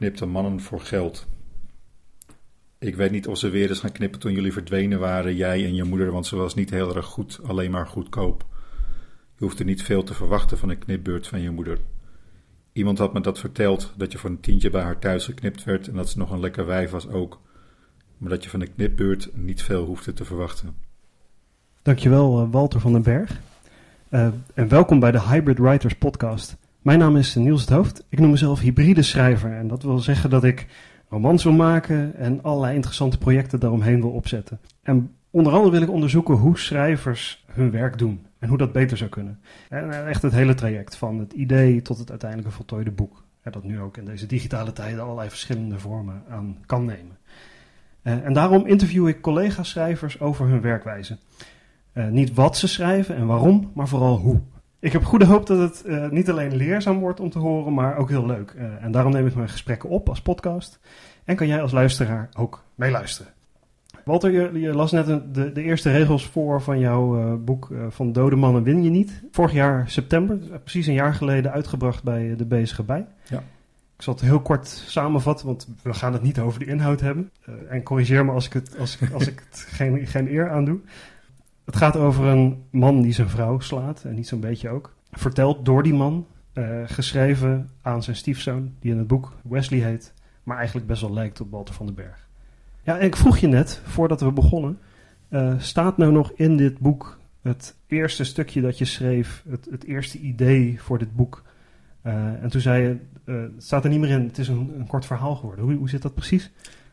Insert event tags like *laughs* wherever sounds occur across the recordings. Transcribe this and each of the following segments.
knipte mannen voor geld. Ik weet niet of ze weer eens gaan knippen toen jullie verdwenen waren, jij en je moeder, want ze was niet heel erg goed, alleen maar goedkoop. Je hoefde niet veel te verwachten van een knipbeurt van je moeder. Iemand had me dat verteld, dat je voor een tientje bij haar thuis geknipt werd en dat ze nog een lekker wijf was ook. Maar dat je van de knipbeurt niet veel hoefde te verwachten. Dankjewel, uh, Walter van den Berg. Uh, en welkom bij de Hybrid Writers podcast. Mijn naam is Niels het Hoofd. Ik noem mezelf hybride schrijver. En dat wil zeggen dat ik romans wil maken en allerlei interessante projecten daaromheen wil opzetten. En onder andere wil ik onderzoeken hoe schrijvers hun werk doen en hoe dat beter zou kunnen. En echt het hele traject van het idee tot het uiteindelijke voltooide boek. Dat nu ook in deze digitale tijden allerlei verschillende vormen aan kan nemen. Uh, en daarom interview ik collega-schrijvers over hun werkwijze. Uh, niet wat ze schrijven en waarom, maar vooral hoe. Ik heb goede hoop dat het uh, niet alleen leerzaam wordt om te horen, maar ook heel leuk. Uh, en daarom neem ik mijn gesprekken op als podcast. En kan jij als luisteraar ook meeluisteren. Walter, je, je las net de, de, eerste regels voor van jouw uh, boek Van Dode Mannen Win Je Niet. Vorig jaar september, precies een jaar geleden, uitgebracht bij De Bezige Bij. Ja. Ik zal het heel kort samenvatten, want we gaan het niet over de inhoud hebben. en corrigeer me als ik het, als ik, als ik het geen, geen eer aan doe. Het gaat over een man die zijn vrouw slaat, en niet zo'n beetje ook. Verteld door die man, uh, geschreven aan zijn stiefzoon, die in het boek Wesley heet, maar eigenlijk best wel lijkt op Walter van den Berg. Ja, en ik vroeg je net, voordat we begonnen, uh, staat nou nog in dit boek het eerste stukje dat je schreef, het, het eerste idee voor dit boek? Uh, en toen zei je, het staat er niet meer in, het is een, een kort verhaal geworden. Hoe, hoe zit dat precies?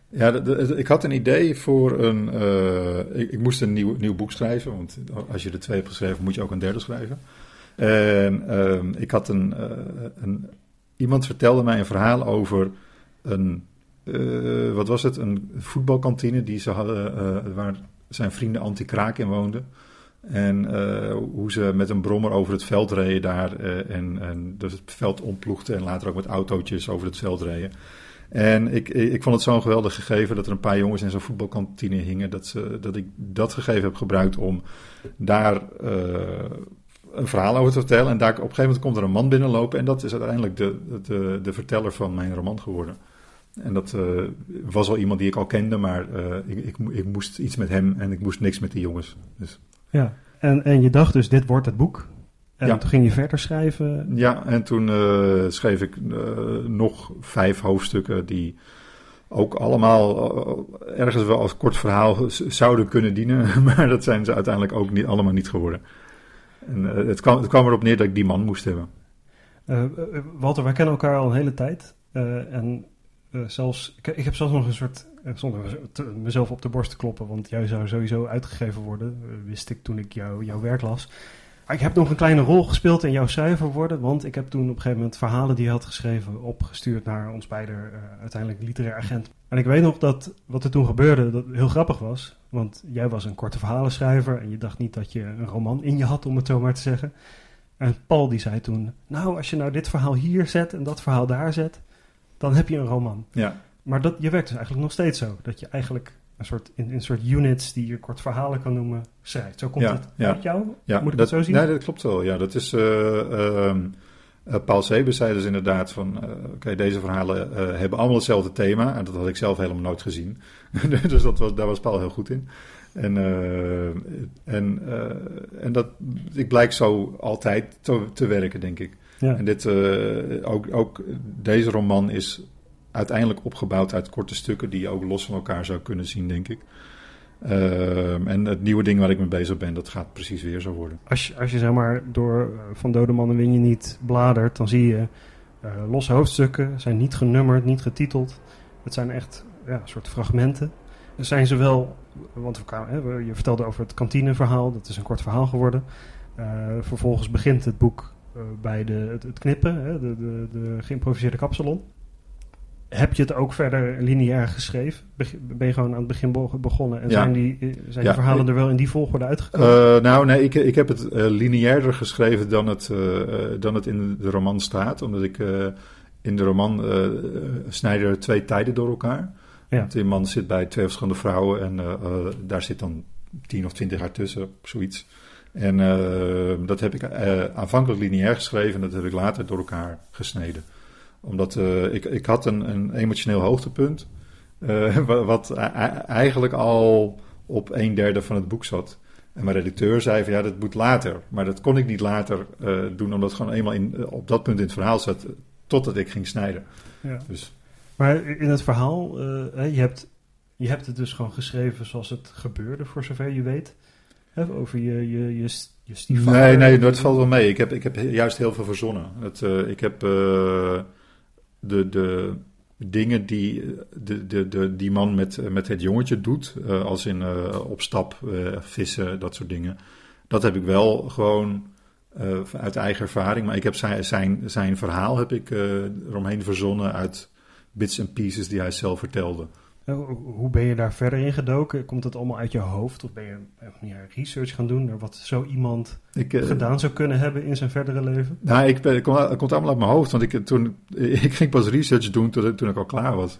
Ja, ik had een idee voor een. Uh, ik, moest een nieuw, nieuw boek schrijven, want als je er twee hebt geschreven, moet je ook een derde schrijven. En uh, ik had een, uh, een. Iemand vertelde mij een verhaal over een. wat was het? Een voetbalkantine die ze hadden, waar zijn vrienden anti-kraak in woonden. En hoe ze met een brommer over het veld reden daar. en, en dus het veld ontploegden en later ook met autootjes over het veld reden. En ik, ik vond het zo'n geweldig gegeven dat er een paar jongens in zo'n voetbalkantine hingen. Dat, ze, dat ik dat gegeven heb gebruikt om daar uh, een verhaal over te vertellen. En daar, op een gegeven moment komt er een man binnenlopen. En dat is uiteindelijk de, de, de verteller van mijn roman geworden. En dat uh, was al iemand die ik al kende, maar uh, ik, ik, ik, moest iets met hem en ik moest niks met die jongens. Dus. Ja, en, en je dacht dus, dit wordt het boek. En ja. toen ging je verder schrijven? Ja, en toen uh, schreef ik uh, nog vijf hoofdstukken die ook allemaal uh, ergens wel als kort verhaal zouden kunnen dienen. *laughs* Maar dat zijn ze uiteindelijk ook niet, allemaal niet geworden. En het, kwam, het kwam erop neer dat ik die man moest hebben. Walter, wij kennen elkaar al een hele tijd. en zelfs, ik, ik, heb zelfs nog een soort, zonder mezelf op de borst te kloppen, want jij zou sowieso uitgegeven worden, wist ik toen ik jou, jouw werk las. Ik heb nog een kleine rol gespeeld in jouw schrijver worden, want ik heb toen op een gegeven moment verhalen die je had geschreven opgestuurd naar ons beide uh, uiteindelijk literair agent. En ik weet nog dat wat er toen gebeurde dat heel grappig was, want jij was een korte verhalenschrijver en je dacht niet dat je een roman in je had, om het zo maar te zeggen. En Paul die zei toen, nou als je nou dit verhaal hier zet en dat verhaal daar zet, dan heb je een roman. Ja. Maar dat, je werkt dus eigenlijk nog steeds zo, dat je eigenlijk een soort, in, een soort units die je kort verhalen kan noemen, schrijft. Zo komt ja, het ja. uit jou? Ja, Moet ik dat, het zo zien? Nee, dat klopt wel. Ja, dat is... Uh, uh, Paul Sebe zei dus inderdaad van... Uh, oké, okay, deze verhalen hebben allemaal hetzelfde thema. En dat had ik zelf helemaal nooit gezien. *laughs* dus dat was, daar was Paul heel goed in. En, en, en dat, ik blijk zo altijd te, te werken, denk ik. Ja. En dit, ook, ook deze roman is uiteindelijk opgebouwd uit korte stukken die je ook los van elkaar zou kunnen zien, denk ik. Uh, en het nieuwe ding waar ik mee bezig ben, dat gaat precies weer zo worden. Als je, als je zeg maar door Van Dode Mannen Win je niet bladert, dan zie je uh, losse hoofdstukken, zijn niet genummerd, niet getiteld. Het zijn echt ja, soort fragmenten. Er zijn ze wel, want je vertelde over het kantineverhaal, dat is een kort verhaal geworden. Uh, vervolgens begint het boek bij de, het, het knippen, hè, de, de, de geïmproviseerde kapsalon. Heb je het ook verder lineair geschreven? Ben je gewoon aan het begin begonnen? En ja. zijn, die, zijn die verhalen er wel in die volgorde uitgekomen? Uh, nou, nee, ik, ik heb het uh, lineairder geschreven dan het, uh, dan het in de roman staat. Omdat ik in de roman snijden er twee tijden door elkaar. Ja. Want die man zit bij twee verschillende vrouwen en daar zit dan tien of twintig jaar tussen, zoiets. En dat heb ik aanvankelijk lineair geschreven en dat heb ik later door elkaar gesneden Omdat eh, ik, ik had een, een emotioneel hoogtepunt. eh, *laughs* wa- wat eigenlijk al op een derde van het boek zat. En mijn redacteur zei van ja, dat moet later. Maar dat kon ik niet later eh, doen, omdat het gewoon eenmaal in, op dat punt in het verhaal zat. Totdat ik ging snijden. Ja. Dus Maar in het verhaal, je, hebt, je hebt het dus gewoon geschreven zoals het gebeurde, voor zover je weet. Hè, over je, je, je, je stiefvader. Nee, nee, dat valt wel mee. Ik heb, ik heb juist heel veel verzonnen. Het, ik heb de, de dingen die de, de, de, die man met, met het jongetje doet, eh, als in eh, op stap, eh, vissen, dat soort dingen. Dat heb ik wel gewoon eh, uit eigen ervaring. Maar ik heb zijn, zijn, zijn verhaal heb ik eh, eromheen verzonnen uit bits en pieces die hij zelf vertelde. Eh, Hoe ben je daar verder in gedoken? Komt het allemaal uit je hoofd? Of ben je eh, meer research gaan doen naar wat zo iemand Ik, eh, gedaan zou kunnen hebben in zijn verdere leven? Nou, ik ben, het komt, het komt allemaal uit mijn hoofd. Want ik, toen, *laughs* ik ging pas research doen toen, toen ik al klaar was.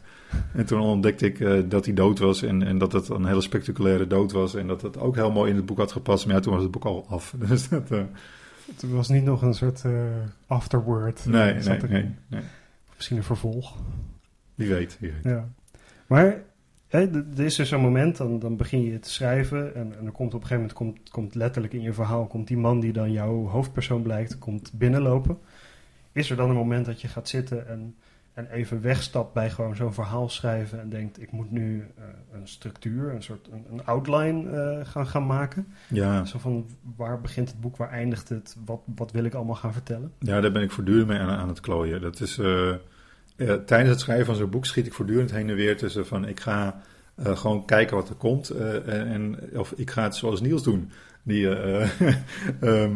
En toen ontdekte ik eh, dat hij dood was. En, en dat het een hele spectaculaire dood was. En dat het ook heel mooi in het boek had gepast. Maar ja, toen was het boek al af. *laughs* Dus dat, eh, Het was niet nog een soort eh, afterword. nee, Eh, nee, nee, nee. Misschien een vervolg. Wie weet, wie weet. Ja. Maar hè, er is dus zo'n moment, dan, dan begin je te schrijven. En, en er komt op een gegeven moment, komt, komt letterlijk in je verhaal, komt die man die dan jouw hoofdpersoon blijkt, komt binnenlopen. Is er dan een moment dat je gaat zitten en, en even wegstapt bij gewoon zo'n verhaal schrijven en denkt, ik moet nu eh, een structuur, een soort een, een outline eh, gaan, gaan maken? Ja, Zo van, waar begint het boek, waar eindigt het, wat, wat wil ik allemaal gaan vertellen? ja, daar ben ik voortdurend mee aan, aan het klooien. Dat is, eh, eh, tijdens het schrijven van zo'n boek schiet ik voortdurend heen en weer tussen van ik ga eh, gewoon kijken wat er komt. eh, en, of ik ga het zoals Niels doen. Die *laughs* eh, ehm,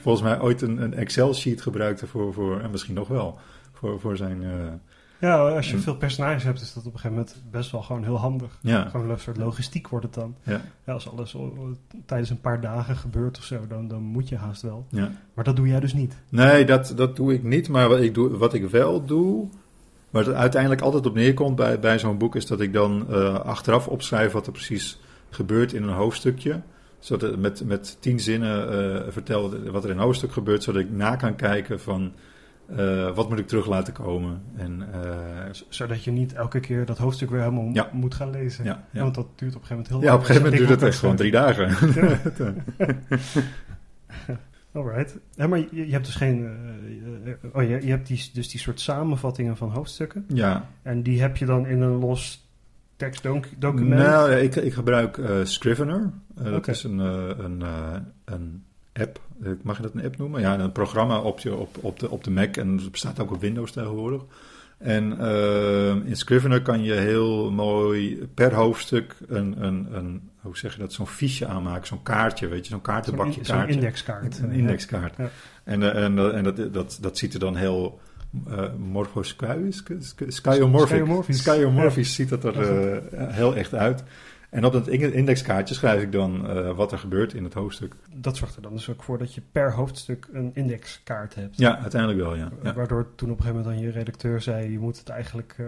volgens mij ooit een, een Excel-sheet gebruikte voor, voor, en misschien nog wel, voor, voor zijn... Ja, als je En- veel personages hebt, is dat op een gegeven moment best wel gewoon heel handig. ja, Gewoon een soort logistiek wordt het dan. ja, Ja, als alles tijdens een paar dagen gebeurt of zo, dan, dan moet je haast wel. ja. Maar dat doe jij dus niet. Nee, dat, dat doe ik niet. Maar wat ik, doe, wat ik wel doe, waar het uiteindelijk altijd op neerkomt bij, bij zo'n boek, is dat ik dan eh, achteraf opschrijf wat er precies gebeurt in een hoofdstukje. Zodat ik met, met tien zinnen eh, vertel wat er in een hoofdstuk gebeurt, zodat ik na kan kijken van eh, wat moet ik terug laten komen. En, Zodat je niet elke keer dat hoofdstuk weer helemaal Ja. moet gaan lezen. ja, ja. Want dat duurt op een gegeven moment heel ja, op een gegeven moment duurt het echt gewoon drie dagen. *laughs* *laughs* Alright. Ja, maar je, je hebt dus geen... eh, oh, je, je hebt die, dus die soort samenvattingen van hoofdstukken. ja, En die heb je dan in een los tekstdocument. Nou, ja, ik, ik gebruik eh, Scrivener. Eh, dat is een, eh, een, een app. Mag je dat een app noemen? Ja, een programma op, je, op, op, de, op de Mac. En het bestaat ook op Windows tegenwoordig. En eh, in Scrivener kan je heel mooi per hoofdstuk een, een, een hoe zeg je dat, zo'n fiche aanmaken. Zo'n kaartje, weet je, zo'n kaartenbakje in- zo'n kaartje. indexkaart. Een indexkaart. Ja. En, eh, en, eh, en dat, dat, dat ziet er dan heel uh, morphoskyus, skyomorphic, Skyomorphisch. ziet dat er eh, heel echt uit. En op dat in- indexkaartje schrijf ik dan eh, wat er gebeurt in het hoofdstuk. Dat zorgt er dan dus ook voor dat je per hoofdstuk een indexkaart hebt. Ja, uiteindelijk wel, ja. ja. Waardoor toen op een gegeven moment dan je redacteur zei, je moet het eigenlijk eh,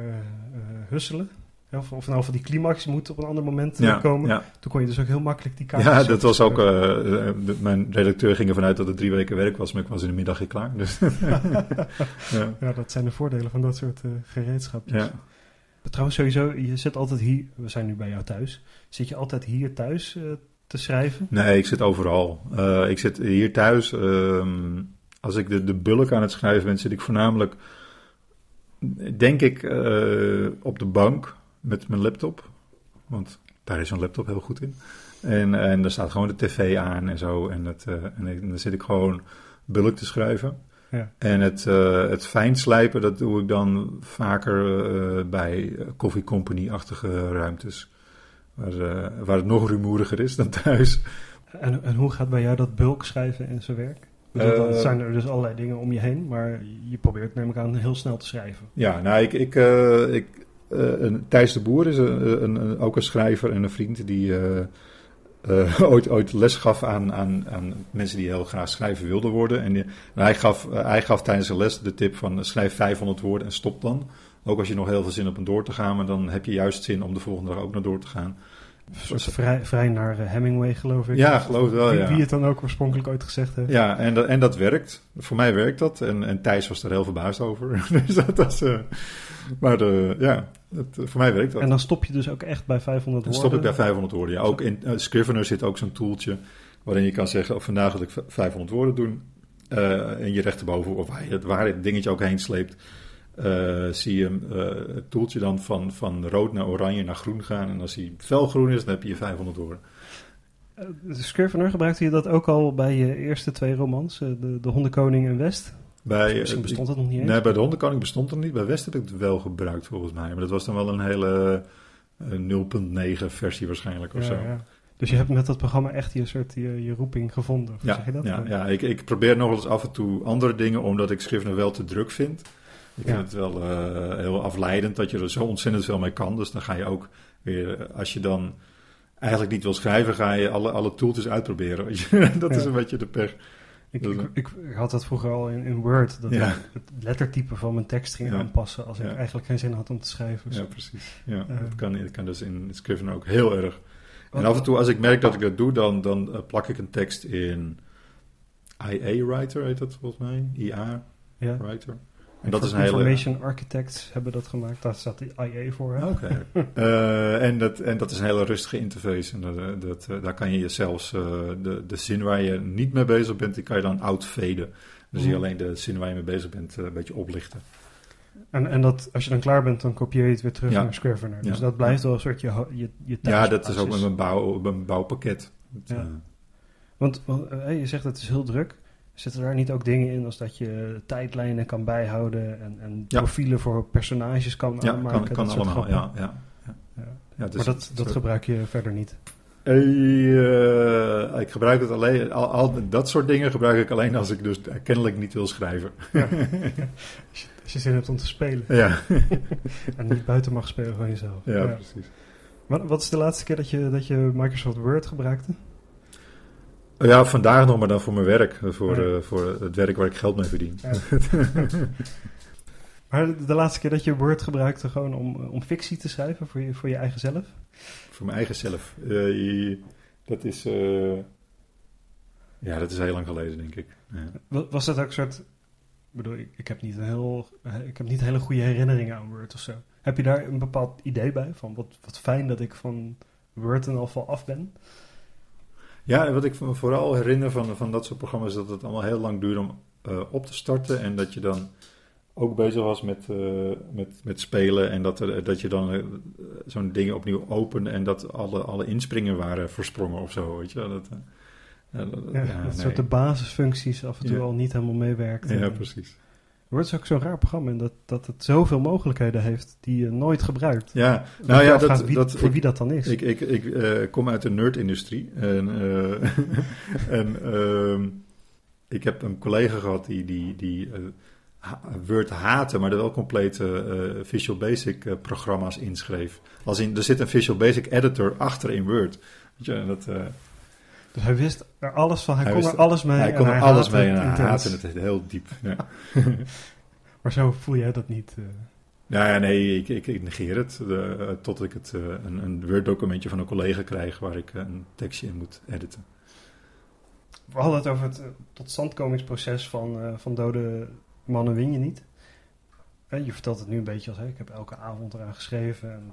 husselen. Ja, Of, of nou van die climax moet op een ander moment Ja, komen. ja. Toen kon je dus ook heel makkelijk die kaart. ja, dat was ook. de- mijn redacteur ging ervan uit dat het drie weken werk was, maar ik was in de middag klaar. Dus, *laughs* *laughs* ja. ja, dat zijn de voordelen van dat soort eh gereedschapjes. Maar Trouwens, sowieso, je zit altijd hier, we zijn nu bij jou thuis. Zit je altijd hier thuis eh, te schrijven? Nee, ik zit overal. Eh, ik zit hier thuis. ehm, als ik de, de bulk aan het schrijven ben, zit ik voornamelijk, denk ik, eh, op de bank met mijn laptop. Want daar is zo'n laptop heel goed in. En, en daar staat gewoon de tv aan en zo. En, eh, en, en dan zit ik gewoon bulk te schrijven. Ja. En het, eh het fijn slijpen, dat doe ik dan vaker eh, bij coffee company-achtige ruimtes. Waar, eh, waar het nog rumoeriger is dan thuis. En, en hoe gaat bij jou dat bulk schrijven in zijn werk? Bedoel, Dan zijn er dus allerlei dingen om je heen, maar je probeert neem ik aan heel snel te schrijven. Ja, nou, ik, ik, ik, Thijs de Boer is een, een, een- ook een schrijver en een vriend die eh, *laughs* ooit, ooit les gaf aan, aan, aan mensen die heel graag schrijver wilden worden. En, die- en hij, gaf, eh, hij gaf tijdens de les de tip van eh, schrijf 500 woorden en stop dan. Ook als je nog heel veel zin hebt om door te gaan, maar dan heb je juist zin om de volgende dag ook nog door te gaan. Vrij, vrij naar Hemingway, geloof ik. Ja, geloof wel, wie, ja. wie het dan ook oorspronkelijk ooit gezegd heeft. Ja, en dat, en dat werkt. Voor mij werkt dat. En, en Thijs was er heel verbaasd over. *laughs* dus dat was... maar de, ja, het, voor mij werkt dat. En dan stop je dus ook echt bij 500 Dan woorden. stop ik bij 500 woorden. Ja, ook in eh, Scrivener zit ook zo'n toeltje waarin je kan zeggen: oh, vandaag wil ik v- 500 woorden doen. Eh, en je rechterboven, of waar je, het- waar je het dingetje ook heen sleept, eh, zie je eh, het toeltje dan van, van rood naar oranje naar groen gaan. En als hij felgroen is, dan heb je je 500 woorden. Eh, Scrivener, gebruikte je dat ook al bij je eerste twee romans? eh, de, de Hondenkoning en West? Bij, Misschien eh, bestond het nog niet eens. Nee, bij de hondenkoning bestond het niet. Bij West heb ik het wel gebruikt volgens mij. Maar dat was dan wel een hele eh, 0.9 versie waarschijnlijk of Ja, zo. ja. Dus je hebt met dat programma echt je, soort, je, je roeping gevonden, Ja, zeg je dat? ja, ja ik, ik probeer nog eens af en toe andere dingen, omdat ik Scrivener wel te druk vind. Ik vind Ja. het wel eh, heel afleidend dat je er zo ontzettend veel mee kan. Dus dan ga je ook weer, eh, als je dan eigenlijk niet wil schrijven, ga je alle, alle tooltjes uitproberen. *laughs* dat is een beetje de pech. Ik, ik, ik had dat vroeger al in, in Word, dat Ja. ik het lettertype van mijn tekst ging Ja. aanpassen als ik Ja. eigenlijk geen zin had om te schrijven. Ja, precies. Ja, Eh. dat, kan, dat kan dus in Scrivener ook heel erg. En af en toe, als ik merk dat ik dat doe, dan, dan eh, plak ik een tekst in IA Writer, heet dat volgens mij. IA. Writer. En dat is een hele... Information Architects hebben dat gemaakt, daar staat die IA voor. Oké. *laughs* Eh, en, dat, en dat is een hele rustige interface. En dat, dat, eh, daar kan je zelfs eh, de, de zin waar je niet mee bezig bent, die kan je dan outfaden. Zie je Mhm. alleen de zin waar je mee bezig bent eh, een beetje oplichten. En, en dat, als je dan klaar bent, dan kopieer je het weer terug Ja. naar Scrivener. Dus Ja. dat blijft wel een soort je, je, je Ja, dat is ook mijn, bouw, mijn bouwpakket. Dat, Ja. eh, Want, want, eh, je zegt het is heel druk. Zitten daar niet ook dingen in als dat je tijdlijnen kan bijhouden en, en Ja. profielen voor personages kan ja, aanmaken? kan, kan dat allemaal. Ja, ja. Ja. Ja, dus maar dat, dat gebruik je verder niet. Eh, ik gebruik het alleen, al, al dat soort dingen gebruik ik alleen als ik dus kennelijk niet wil schrijven. *laughs* Als je, als je zin hebt om te spelen Ja, *laughs* en niet buiten mag spelen van jezelf. ja, precies. Wat, wat is de laatste keer dat je, dat je Microsoft Word gebruikte? Ja, vandaag nog, maar dan voor mijn werk. Voor, Ja. eh, voor het werk waar ik geld mee verdien. Ja. *laughs* Maar de, laatste keer dat je Word gebruikte gewoon om, om fictie te schrijven voor je, voor je eigen zelf? Voor mijn eigen zelf. Eh, dat is... eh, ja, dat is heel lang geleden, denk ik. Ja. Wa- Was dat ook een soort... Ik bedoel, ik, ik heb niet een heel... eh, Ik heb niet hele goede herinneringen aan Word of zo. Heb je daar een bepaald idee bij? Van wat, wat fijn dat ik van Word in afval af ben? Ja, en wat ik me vooral herinner van, van dat soort programma's... is dat het allemaal heel lang duurde om eh, op te starten. En dat je dan ook bezig was met, eh, met, met spelen. En dat, er, dat je dan eh, zo'n dingen opnieuw opende... en dat alle, alle inspringen waren versprongen of zo, weet je. Dat, ja, dat- Ja, ja, dat nee. soort de basisfuncties af en toe Ja. al niet helemaal meewerkten. Ja, precies. Word is ook zo'n raar programma in dat, dat het zoveel mogelijkheden heeft die je nooit gebruikt. Ja, nou ja, dat, wie, dat, voor ik, wie dat dan is. ik, ik, ik eh, kom uit de nerdindustrie. En, eh, *laughs* en ehm, ik heb een collega gehad die, die, die eh, Word haatte, maar er wel complete Visual Basic programma's inschreef. Als in, er zit een Visual Basic editor achter in Word. Weet je, en dat, dus hij wist er alles van. Hij, Hij kon er alles mee. hij kon er alles mee het en hij het heel diep. Ja. *laughs* Maar zo voel jij dat niet. eh. Nou ja, nee, ik, ik, ik negeer het. Eh, tot ik het, eh, een, een Word-documentje van een collega krijg waar ik een tekstje in moet editen. We hadden het over het totstandkomingsproces van, van dode mannen win je niet. Je vertelt het nu een beetje als hè, ik heb elke avond eraan geschreven. En,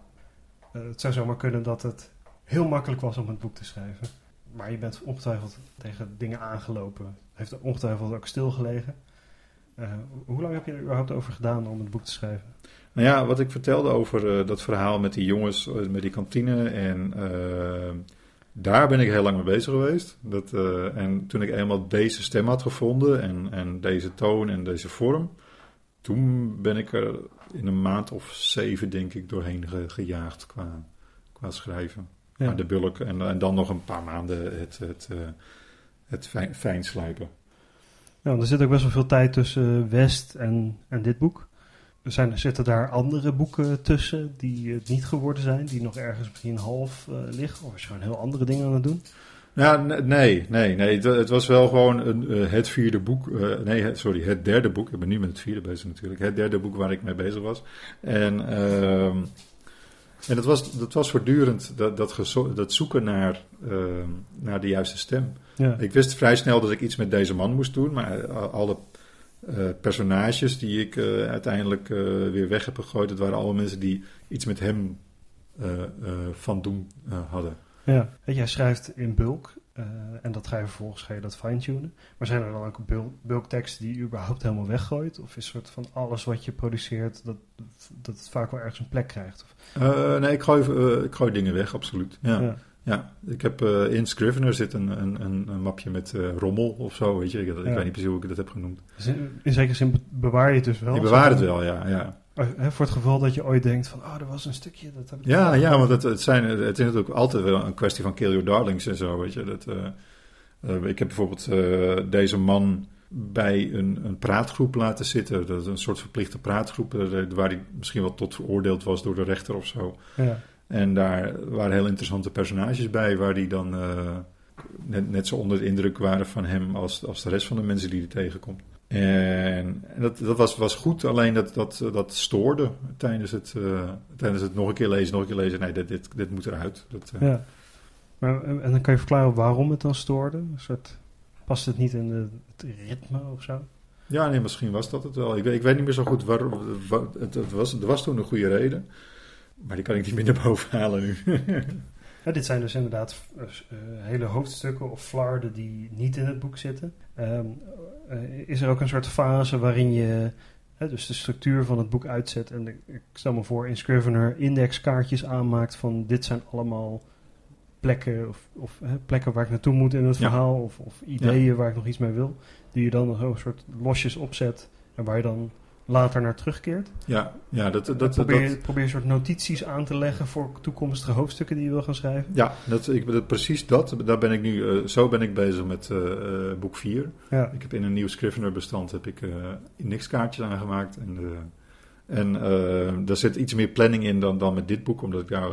het zou zomaar kunnen dat het heel makkelijk was om het boek te schrijven. Maar je bent ongetwijfeld tegen dingen aangelopen. Heeft ongetwijfeld ook stilgelegen. Eh, hoe lang heb je er überhaupt over gedaan om het boek te schrijven? Nou ja, wat ik vertelde over eh, dat verhaal met die jongens, eh, met die kantine. En daar ben ik heel lang mee bezig geweest. Dat, en toen ik eenmaal deze stem had gevonden en, en deze toon en deze vorm. Toen ben ik er in een maand of zeven, denk ik, doorheen ge- gejaagd qua schrijven. Ja. Maar de bulk en, en dan nog een paar maanden het, het, eh, het fijn, fijn slijpen. Ja, er zit ook best wel veel tijd tussen West en, en dit boek. Er zijn, zitten daar andere boeken tussen die het niet geworden zijn, die nog ergens misschien half eh, liggen? Of is gewoon heel andere dingen aan het doen? Ja, nee, nee, nee. Het, het was wel gewoon een, eh, het vierde boek. nee, het- sorry, het derde boek. Ik ben nu met het vierde bezig natuurlijk. Het derde boek waar ik mee bezig was. En ehm, En dat was, dat was voortdurend dat, dat, zoeken naar, eh, naar de juiste stem. Ja. Ik wist vrij snel dat ik iets met deze man moest doen, maar eh, alle eh, personages die ik eh, uiteindelijk weer weg heb gegooid, dat waren alle mensen die iets met hem van doen hadden. Ja. En jij schrijft in bulk. Eh, en dat ga je vervolgens ga je dat fine-tunen. Maar zijn er dan ook bulk, bulkteksten die je überhaupt helemaal weggooit? Of is soort van alles wat je produceert, dat, dat het vaak wel ergens een plek krijgt? Of, Eh, nee, ik gooi, eh, ik gooi dingen weg, absoluut. Ja. ja. Ja, ik heb in Scrivener zit een, een, een, een mapje met rommel of zo, weet je. Ik, ik Ja. weet niet precies hoe ik dat heb genoemd. Dus in, in zekere zin be- bewaar je het dus wel. ik bewaar het wel, ja. Ja, voor het geval dat je ooit denkt van, oh, er was een stukje, dat heb ik... ja, ja want het, het, zijn, het is natuurlijk altijd wel een kwestie van kill your darlings en zo, weet je. Dat, eh, eh, ik heb bijvoorbeeld eh, deze man bij een, een praatgroep laten zitten. Dat is een soort verplichte praatgroep, eh, waar hij misschien wel tot veroordeeld was door de rechter of zo. Ja. En daar waren heel interessante personages bij, waar die dan eh, net, net zo onder de indruk waren van hem als, als de rest van de mensen die hij tegenkomt. En dat, dat was, was goed, alleen dat, dat, dat stoorde tijdens het, eh, tijdens het nog een keer lezen, nog een keer lezen. Nee, dit, dit, dit moet eruit. Dat, eh, Ja. Maar, en dan kan je verklaren waarom het dan stoorde? Een soort, past het niet in de, het ritme of zo? Ja, nee, misschien was dat het wel. Ik weet, ik weet niet meer zo goed waarom. wa- het, het was, er was toen een goede reden. Maar die kan ik niet meer naar boven halen nu. *laughs* Ja, dit zijn dus inderdaad eh, hele hoofdstukken of flarden die niet in het boek zitten. Ehm, eh, is er ook een soort fase waarin je hè, dus de structuur van het boek uitzet en de- ik stel me voor in Scrivener indexkaartjes aanmaakt van dit zijn allemaal plekken of, of hè, plekken waar ik naartoe moet in het Ja. verhaal of, of ideeën waar ik nog iets mee wil, die je dan een soort losjes opzet en waar je dan later naar terugkeert. ja, ja, dat, dat, dat, probeer, probeer een soort notities aan te leggen voor toekomstige hoofdstukken die je wil gaan schrijven. Ja, dat, ik, dat, precies dat. Daar ben ik nu, eh, zo ben ik bezig met eh, eh, boek 4. Ja. Ik heb in een nieuw Scrivener bestand heb ik, indexkaartjes aangemaakt. En, en daar zit iets meer planning in dan, dan met dit boek, omdat ik daar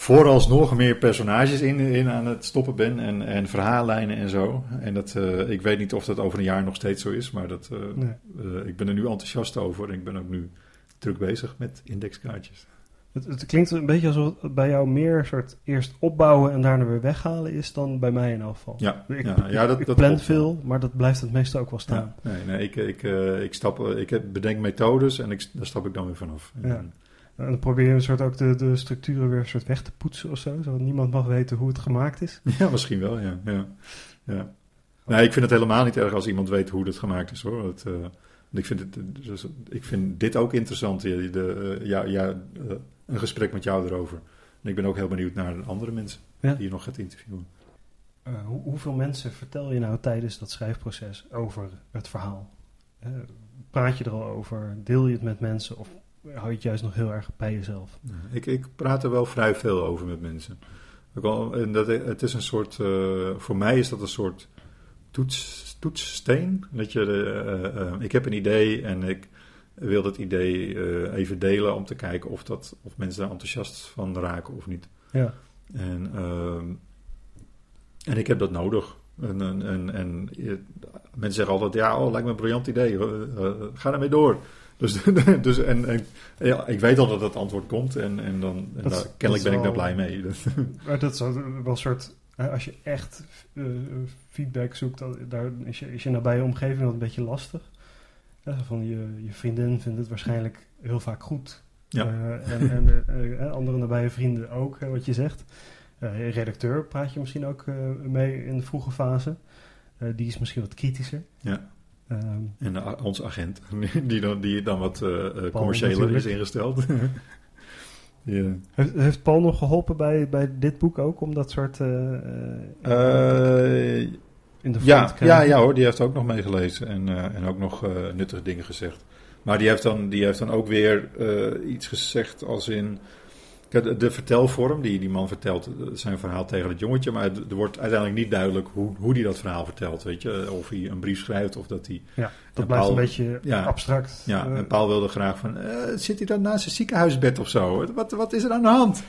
vooralsnog meer personages in, in aan het stoppen ben en, en verhaallijnen en zo. En dat, eh, ik weet niet of dat over een jaar nog steeds zo is, maar dat, eh, Nee. eh, ik ben er nu enthousiast over. En ik ben ook nu druk bezig met indexkaartjes. Het, het klinkt een beetje alsof het bij jou meer soort eerst opbouwen en daarna weer weghalen is dan bij mij in elk geval. Ja, Ik, ja, ja, dat, ik dat plan veel, maar dat blijft het meestal ook wel staan. Ja, nee, nee, ik, ik, ik, stap, ik heb, bedenk methodes en ik, daar stap ik dan weer vanaf. Ja. En- En dan probeer je een soort ook de, de structuren weer een soort weg te poetsen of zo, zodat niemand mag weten hoe het gemaakt is. ja, misschien wel, ja. ja, ja. Nee, ik vind het helemaal niet erg als iemand weet hoe het gemaakt is, hoor. Het, eh, ik, vind het, dus, ik vind dit ook interessant, ja, de, eh, ja, ja, eh, een gesprek met jou erover. En ik ben ook heel benieuwd naar andere mensen Ja. die je nog gaat interviewen. Eh, hoe, hoeveel mensen vertel je nou tijdens dat schrijfproces over het verhaal? Praat je er al over? Deel je het met mensen? Of hou je het juist nog heel erg bij jezelf? Ik, ik praat er wel vrij veel over met mensen. En dat, het is een soort, eh, voor mij is dat een soort toets, toetssteen. Dat je, eh, eh, ik heb een idee en ik wil dat idee even delen om te kijken of, dat, of mensen daar enthousiast van raken of niet. Ja. En, ehm, en ik heb dat nodig. En, en, en, en je- mensen zeggen altijd, ja, oh, lijkt me een briljant idee. Ga ermee door. Dus, *laughs* dus en, en ja, ik weet al dat het antwoord komt en, en dan en Dat daar- dat kennelijk ben ik daar wel- blij mee. Dus, *laughs* Maar dat is wel een soort, als je echt eh, feedback zoekt, dan, daar is je, is je nabije omgeving dat een beetje lastig. Van je, je vriendin vindt het waarschijnlijk heel vaak goed. Ja. Eh, en en *laughs* eh, andere nabije vrienden ook, wat je zegt. Redacteur praat je misschien ook mee in de vroege fase. Die is misschien wat kritischer. Ja. Ehm, en de- onze agent, *laughs* die dan, die dan wat eh, eh, commerciëler is ingesteld. *laughs* ja. heeft, heeft Paul nog geholpen bij, bij dit boek ook, om dat soort eh, eh, Eh, in de Ja, ja, ja hoor, die heeft ook nog meegelezen en, eh, en ook nog eh, nuttige dingen gezegd. Maar die heeft dan, die heeft dan ook weer eh, iets gezegd als in... De, de vertelvorm, die die man vertelt eh, zijn verhaal tegen het jongetje... maar het, er wordt uiteindelijk niet duidelijk hoe, hoe hij dat verhaal vertelt, weet je. Of hij een brief schrijft of dat hij... Ja, dat blijft Paul- een beetje ja. abstract. Ja, Eh, en Paul wilde graag van... eh, zit hij dan naast zijn ziekenhuisbed of zo? Wat, wat is er aan de hand?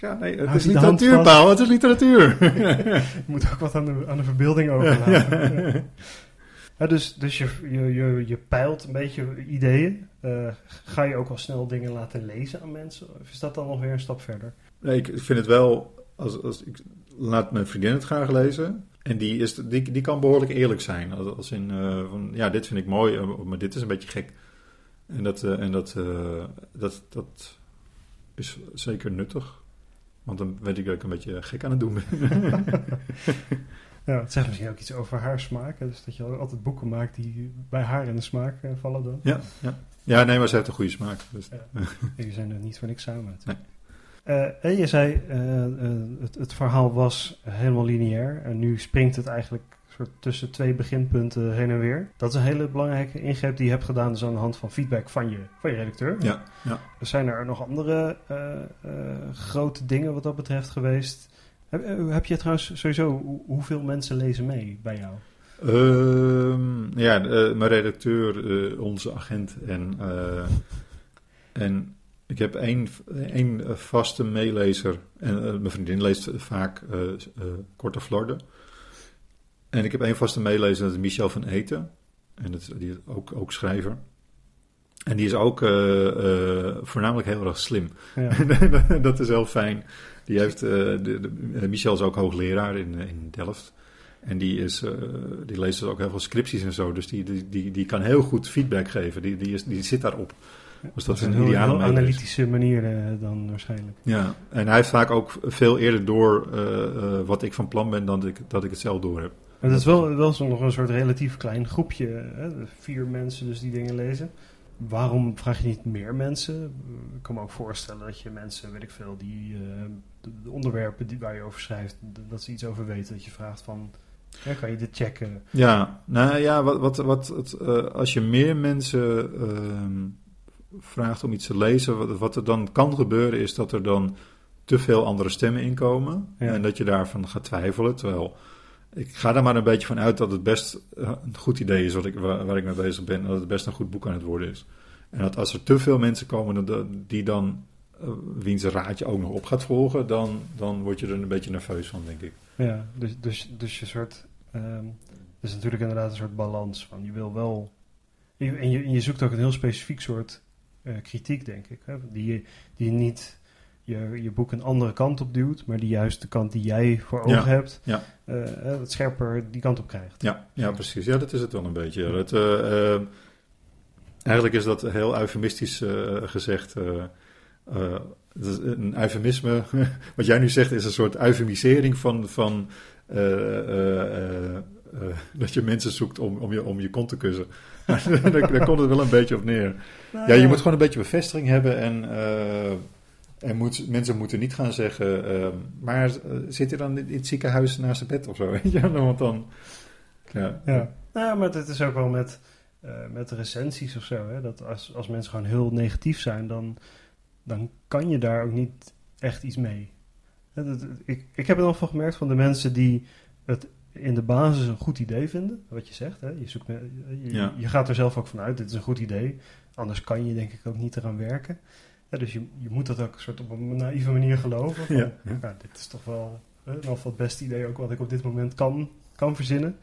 Ja, nee, het is die literatuur. Paul, het is literatuur. *laughs* je moet ook wat aan de, aan de verbeelding overlaten. *laughs* Ja. Dus dus je, je, je, je peilt een beetje ideeën. Uh, ga je ook al snel dingen laten lezen aan mensen? Of is dat dan nog weer een stap verder? Nee, ik vind het wel... Als, als, ik laat mijn vriendin het graag lezen. En die, is, die, die kan behoorlijk eerlijk zijn. Als, als in, uh, van, ja, dit vind ik mooi, maar dit is een beetje gek. En dat, uh, en dat, dat, dat is zeker nuttig. Want dan weet ik dat ik een beetje gek aan het doen ben. *laughs* *laughs* ja, het zegt misschien ook iets over haar smaak. Dus dat je altijd boeken maakt die bij haar in de smaak uh, vallen dan. Ja, ja. ja, nee, maar ze heeft een goede smaak. Dus. Ja. Jullie zijn er niet voor niks samen. Nee. Uh, en je zei, uh, het, het, verhaal was helemaal lineair. En nu springt het eigenlijk soort tussen twee beginpunten heen en weer. Dat is een hele belangrijke ingreep die je hebt gedaan, dus aan de hand van feedback van je, van je redacteur. Ja, ja. Zijn er nog andere grote dingen wat dat betreft geweest? Heb, uh, heb je trouwens sowieso, hoeveel mensen lezen mee bij jou? Um, ja, mijn redacteur, onze agent en, en ik heb één, één vaste meelezer. En mijn vriendin leest vaak Korte Florde. En ik heb één vaste meelezer, dat is Michel van Eten. En dat, die is ook, ook schrijver. En die is ook voornamelijk heel erg slim. Ja. *laughs* dat is heel fijn. Die heeft, uh, de, de, Michel is ook hoogleraar in, in Delft. En die, is, die leest dus ook heel veel scripties en zo. Dus die, die, die, die kan heel goed feedback geven. Die, die, is, die zit daarop. Dus dat, is een, een heel, analytische manier dan waarschijnlijk. Ja, en hij heeft vaak ook veel eerder door wat ik van plan ben dan dat ik, dat ik het zelf door heb. Maar dat is wel, wel zo nog een soort relatief klein groepje. Hè? Vier mensen dus die dingen lezen. Waarom vraag je niet meer mensen? Ik kan me ook voorstellen dat je mensen, weet ik veel, die uh, de, onderwerpen die, waar je over schrijft, dat ze iets over weten. Dat je vraagt van, ja, kan je dit checken? Ja, nou ja, wat, wat, wat, het, uh, als je meer mensen uh, vraagt om iets te lezen, wat, wat, er dan kan gebeuren is dat er dan te veel andere stemmen inkomen. Ja. En dat je daarvan gaat twijfelen. Terwijl ik ga er maar een beetje van uit dat het best eh, een goed idee is wat ik, waar, ik mee bezig ben. Dat het best een goed boek aan het worden is. En dat als er te veel mensen komen die dan, uh, wiens raadje ook nog op gaat volgen, dan, dan word je er een beetje nerveus van, denk ik. Ja, dus, dus, dus je soort. Um, is natuurlijk inderdaad een soort balans van je wil wel. en, je, en je zoekt ook een heel specifiek soort uh, kritiek, denk ik. Hè, die, die niet je, je boek een andere kant op duwt, maar die juist de kant die jij voor ogen hebt, ja. Uh, het scherper die kant op krijgt. Ja, ja, precies. Ja, dat is het wel een beetje. Het, uh, uh, eigenlijk is dat heel eufemistisch gezegd. een eufemisme, *laughs* wat jij nu zegt, is een soort eufemisering van, van dat je mensen zoekt om, om, je, om je kont te kussen. *laughs* daar, daar komt het wel een beetje op neer. Nou, ja, je moet gewoon een beetje bevestiging hebben en en moet, mensen moeten niet gaan zeggen, uh, maar uh, zit hij dan in het ziekenhuis naast het bed of zo? *laughs* ja, want dan. Ja. ja. Nou, maar het is ook wel met, uh, met recensies of zo. Hè, dat als, als mensen gewoon heel negatief zijn, dan, dan kan je daar ook niet echt iets mee. Dat, ik, ik heb het al van gemerkt van de mensen die het in de basis een goed idee vinden, wat je zegt. Hè? Je, zoekt, je, ja. je gaat er zelf ook vanuit, dit is een goed idee. Anders kan je denk ik ook niet eraan werken. Ja, dus je, je moet dat ook soort op een naïeve manier geloven. Van, ja. ja. dit is toch wel nog het beste idee ook wat ik op dit moment kan, kan verzinnen.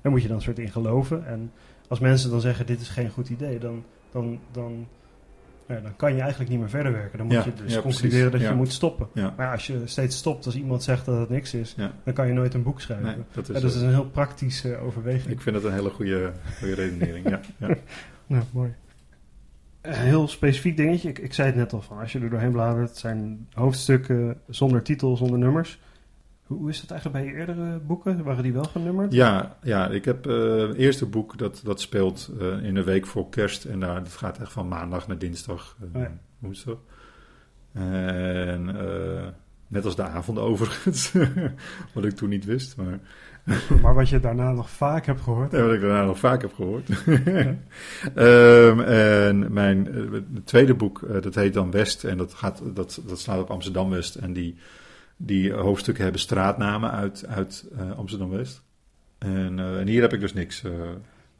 Daar moet je dan soort in geloven. En als mensen dan zeggen dit is geen goed idee, dan, dan, dan, ja, dan kan je eigenlijk niet meer verder werken. Dan moet ja, je dus concluderen dat je moet stoppen. Maar als je steeds stopt als iemand zegt dat het niks is, dan kan je nooit een boek schrijven. Nee, dat, is, dus dat is een heel praktische overweging. Ik vind dat een hele goede, goede redenering. ja, ja. *laughs* nou, mooi een heel specifiek dingetje. Ik, ik zei het net al van, als je er doorheen bladert, zijn hoofdstukken zonder titel, zonder nummers. Hoe is het eigenlijk bij je eerdere boeken? Waren die wel genummerd? Ja, ja ik heb uh, het eerste boek dat, dat speelt uh, in de week voor kerst. En daar, dat gaat echt van maandag naar dinsdag, uh, oh ja. woensdag. En net als de avond overigens, *laughs* wat ik toen niet wist. Maar *laughs* maar wat je daarna nog vaak hebt gehoord. Ja, wat ik daarna nog vaak heb gehoord. um, *laughs* en mijn uh, tweede boek, uh, dat heet dan West. En dat, gaat, dat, dat slaat op Amsterdam-West. En die, die hoofdstukken hebben straatnamen uit, uit uh, Amsterdam-West. En, en, hier heb ik dus niks.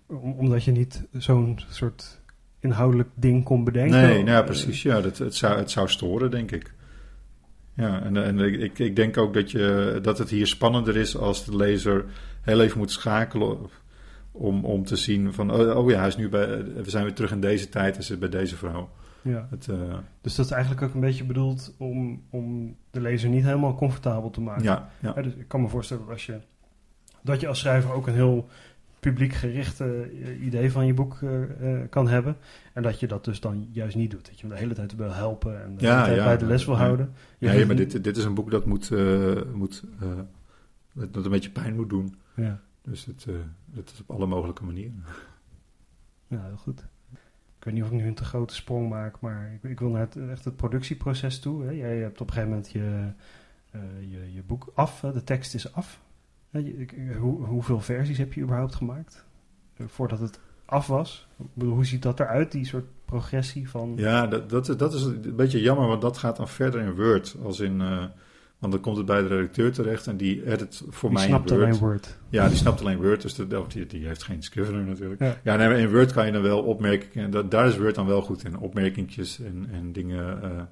Om, omdat je niet zo'n soort inhoudelijk ding kon bedenken? Nee, nou ja, precies. Ja, dat, het, zou, het zou storen, denk ik. Ja, en, en ik, ik denk ook dat, je, dat het hier spannender is als de lezer heel even moet schakelen Om, om te zien van, oh, oh ja, hij is nu bij, we zijn weer terug in deze tijd en zit bij deze vrouw. Ja. Het, eh, Dus dat is eigenlijk ook een beetje bedoeld om, om de lezer niet helemaal comfortabel te maken. ja, ja. Ja, dus ik kan me voorstellen dat, als je, dat je als schrijver ook een heel publiek gerichte eh, idee van je boek eh, eh, kan hebben. En dat je dat dus dan juist niet doet. Dat je hem de hele tijd wil helpen en de Ja, hele tijd ja. bij de les wil Ja. houden. Je Nee, hoeft maar niet- dit, dit is een boek dat moet, moet dat een beetje pijn moet doen. Ja, Dus het, dat is op alle mogelijke manieren. ja, heel goed. Ik weet niet of ik nu een te grote sprong maak, maar ik, ik wil naar het, echt het productieproces toe. Hè. Jij hebt op een gegeven moment je, je, je boek af, hè. de tekst is af. Hoe, hoeveel versies heb je überhaupt gemaakt eh, voordat het af was? Bedoel, hoe ziet dat eruit, die soort progressie van... Ja, dat, dat, is- dat is een beetje jammer, want dat gaat dan verder in Word. Als in, eh, want dan komt het bij de redacteur terecht en die edit voor Die mij snapt in Word. alleen Word. Ja, die snapt alleen Word, dus de, die, die heeft geen Scrivener natuurlijk. Ja. Ja, nee, in Word kan je dan wel opmerkingen, daar is Word dan wel goed in, opmerkingjes en, en dingen. eh,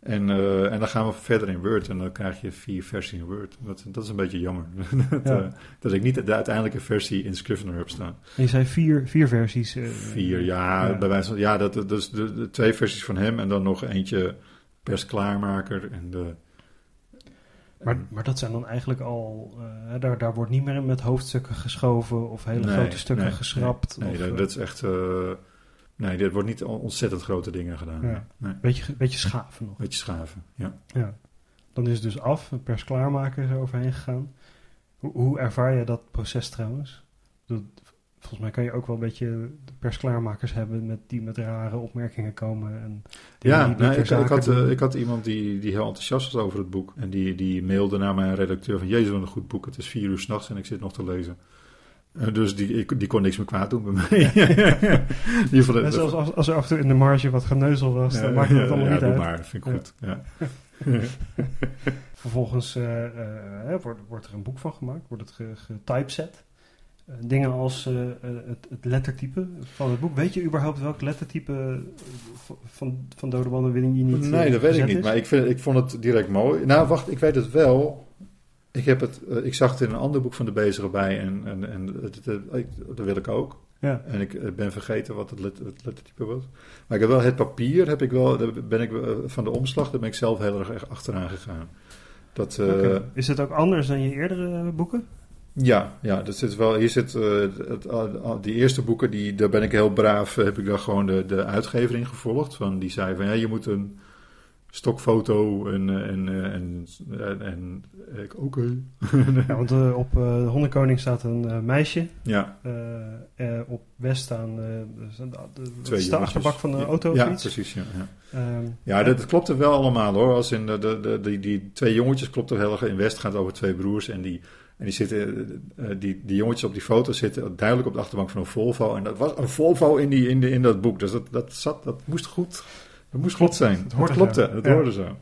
en, eh, en dan gaan we verder in Word en dan krijg je vier versies in Word. Dat, dat is een beetje jammer. *laughs* dat, Ja. eh, dat ik niet de uiteindelijke versie in Scrivener heb staan. En je zei vier, vier versies. eh, Vier, ja, ja. bij wijze van, ja, dat, dat is de, de twee versies van hem en dan nog eentje persklaarmaker en de... Maar, maar dat zijn dan eigenlijk al... daar, daar wordt niet meer met hoofdstukken geschoven of hele Nee, grote stukken nee, geschrapt. Nee, of, dat, dat is echt... nee, er wordt niet ontzettend grote dingen gedaan. Ja. Nee, beetje, beetje schaven nog. beetje schaven, ja. Ja. Dan is het dus af, pers klaarmaker is er overheen gegaan. Hoe, hoe ervaar je dat proces trouwens? Dat, volgens mij kan je ook wel een beetje persklaarmakers hebben met, die met rare opmerkingen komen. En Ja, niet nou, ik, ik, had, eh, ik had iemand die, die heel enthousiast was over het boek. En die, die mailde naar mijn redacteur van... Jezus, wat een goed boek. Het is vier uur s'nachts en ik zit nog te lezen. Eh, dus die, die kon niks meer kwaad doen bij mij. *laughs* geval, En zelfs als, als er af en toe in de marge wat geneuzel was, dan maakt het allemaal ja, niet uit. maar, vind ik Ja. goed. Ja. *laughs* Vervolgens eh, eh, wordt, wordt er een boek van gemaakt, wordt het ge- getypeset. Dingen als het, het lettertype van het boek. Weet je überhaupt welk lettertype van- van, Dode Winning je niet nee, dat weet ik niet. is? Maar ik, vind, ik vond het direct mooi. Nou, wacht, ik weet het wel. Ik, heb het, eh, ik zag het in een ander boek van de bezige bij. En, en, en het, dat wil ik ook. Ja, En ik eh, ben vergeten wat het, let, het lettertype was. Maar ik heb wel het papier, heb ik wel, daar ben ik, eh, van de omslag, daar ben ik zelf heel erg achteraan gegaan. Dat. Is het ook anders dan je eerdere boeken? Ja, ja, dat zit wel. Hier zit het, die eerste boeken, die, daar ben ik heel braaf, heb ik daar gewoon de, de uitgever in gevolgd. Van, die zei van ja, je moet een stokfoto en, eh, en, eh, en, en, en ik, oké. *laughs* Want eh, op eh, de Hondenkoning staat een eh, meisje. Ja, eh, eh, op West staan eh, de, de, achterbak van de auto Ja, precies. Ja, ja. Ehm, ja dat, dat klopte wel allemaal hoor. Als in de, de, die, die twee jongetjes klopte heel erg. In West gaat het over twee broers en die. En die, zitten, eh, die, die jongetjes op die foto zitten duidelijk op de achterbank van een Volvo. En dat was een Volvo in, die, in, de, in dat boek. Dus dat, dat, zat, dat moest goed. Dat moest goed zijn. Het hoort klopte. Het Ja. hoorde zo.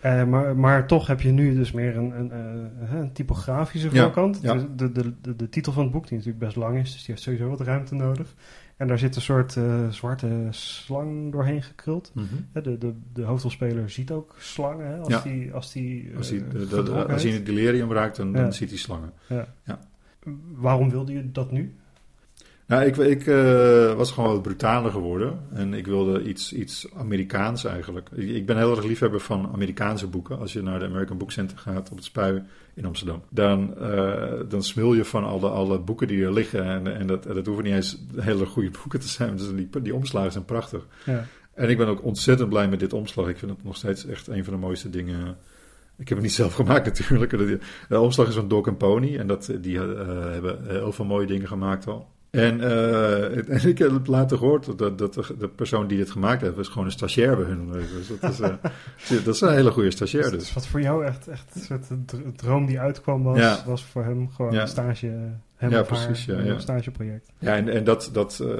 Eh, maar, maar toch heb je nu dus meer een, een, eh, een typografische voorkant. ja. Dus De, de, de, de titel van het boek, die natuurlijk best lang is, dus die heeft sowieso wat ruimte nodig. En daar zit een soort eh, zwarte slang doorheen gekruld. Hè, De, de, de hoofdrolspeler ziet ook slangen hè, als Ja. die, als die, Als hij, als het delirium raakt, dan, dan ziet hij slangen. Waarom wilde je dat nu? Nou, ik, ik eh, was gewoon wat brutaler geworden. En ik wilde iets, iets Amerikaans eigenlijk. Ik, ik ben heel erg liefhebber van Amerikaanse boeken. Als je naar de American Book Center gaat op het Spui in Amsterdam. Dan, eh, dan smil je van alle, alle boeken die er liggen. En, en dat, dat hoeven niet eens hele goede boeken te zijn. Dus die, die omslagen zijn prachtig. Ja. En ik ben ook ontzettend blij met dit omslag. Ik vind het nog steeds echt een van de mooiste dingen. Ik heb het niet zelf *laughs* gemaakt natuurlijk. De, omslag is van Dog Pony. En dat, die eh, hebben heel veel mooie dingen gemaakt al. En, eh, *laughs* en ik heb later gehoord dat, dat de, de persoon die dit gemaakt heeft, was gewoon een stagiair bij hun. Dus dat, is, eh, *laughs* dat is een hele goede stagiair. Dus Dus. wat voor jou echt, echt een soort dr- droom die uitkwam was, Ja. was voor hem gewoon Ja. een stage, hem Ja, haar, precies, ja, stageproject. Ja, en, en dat, dat eh,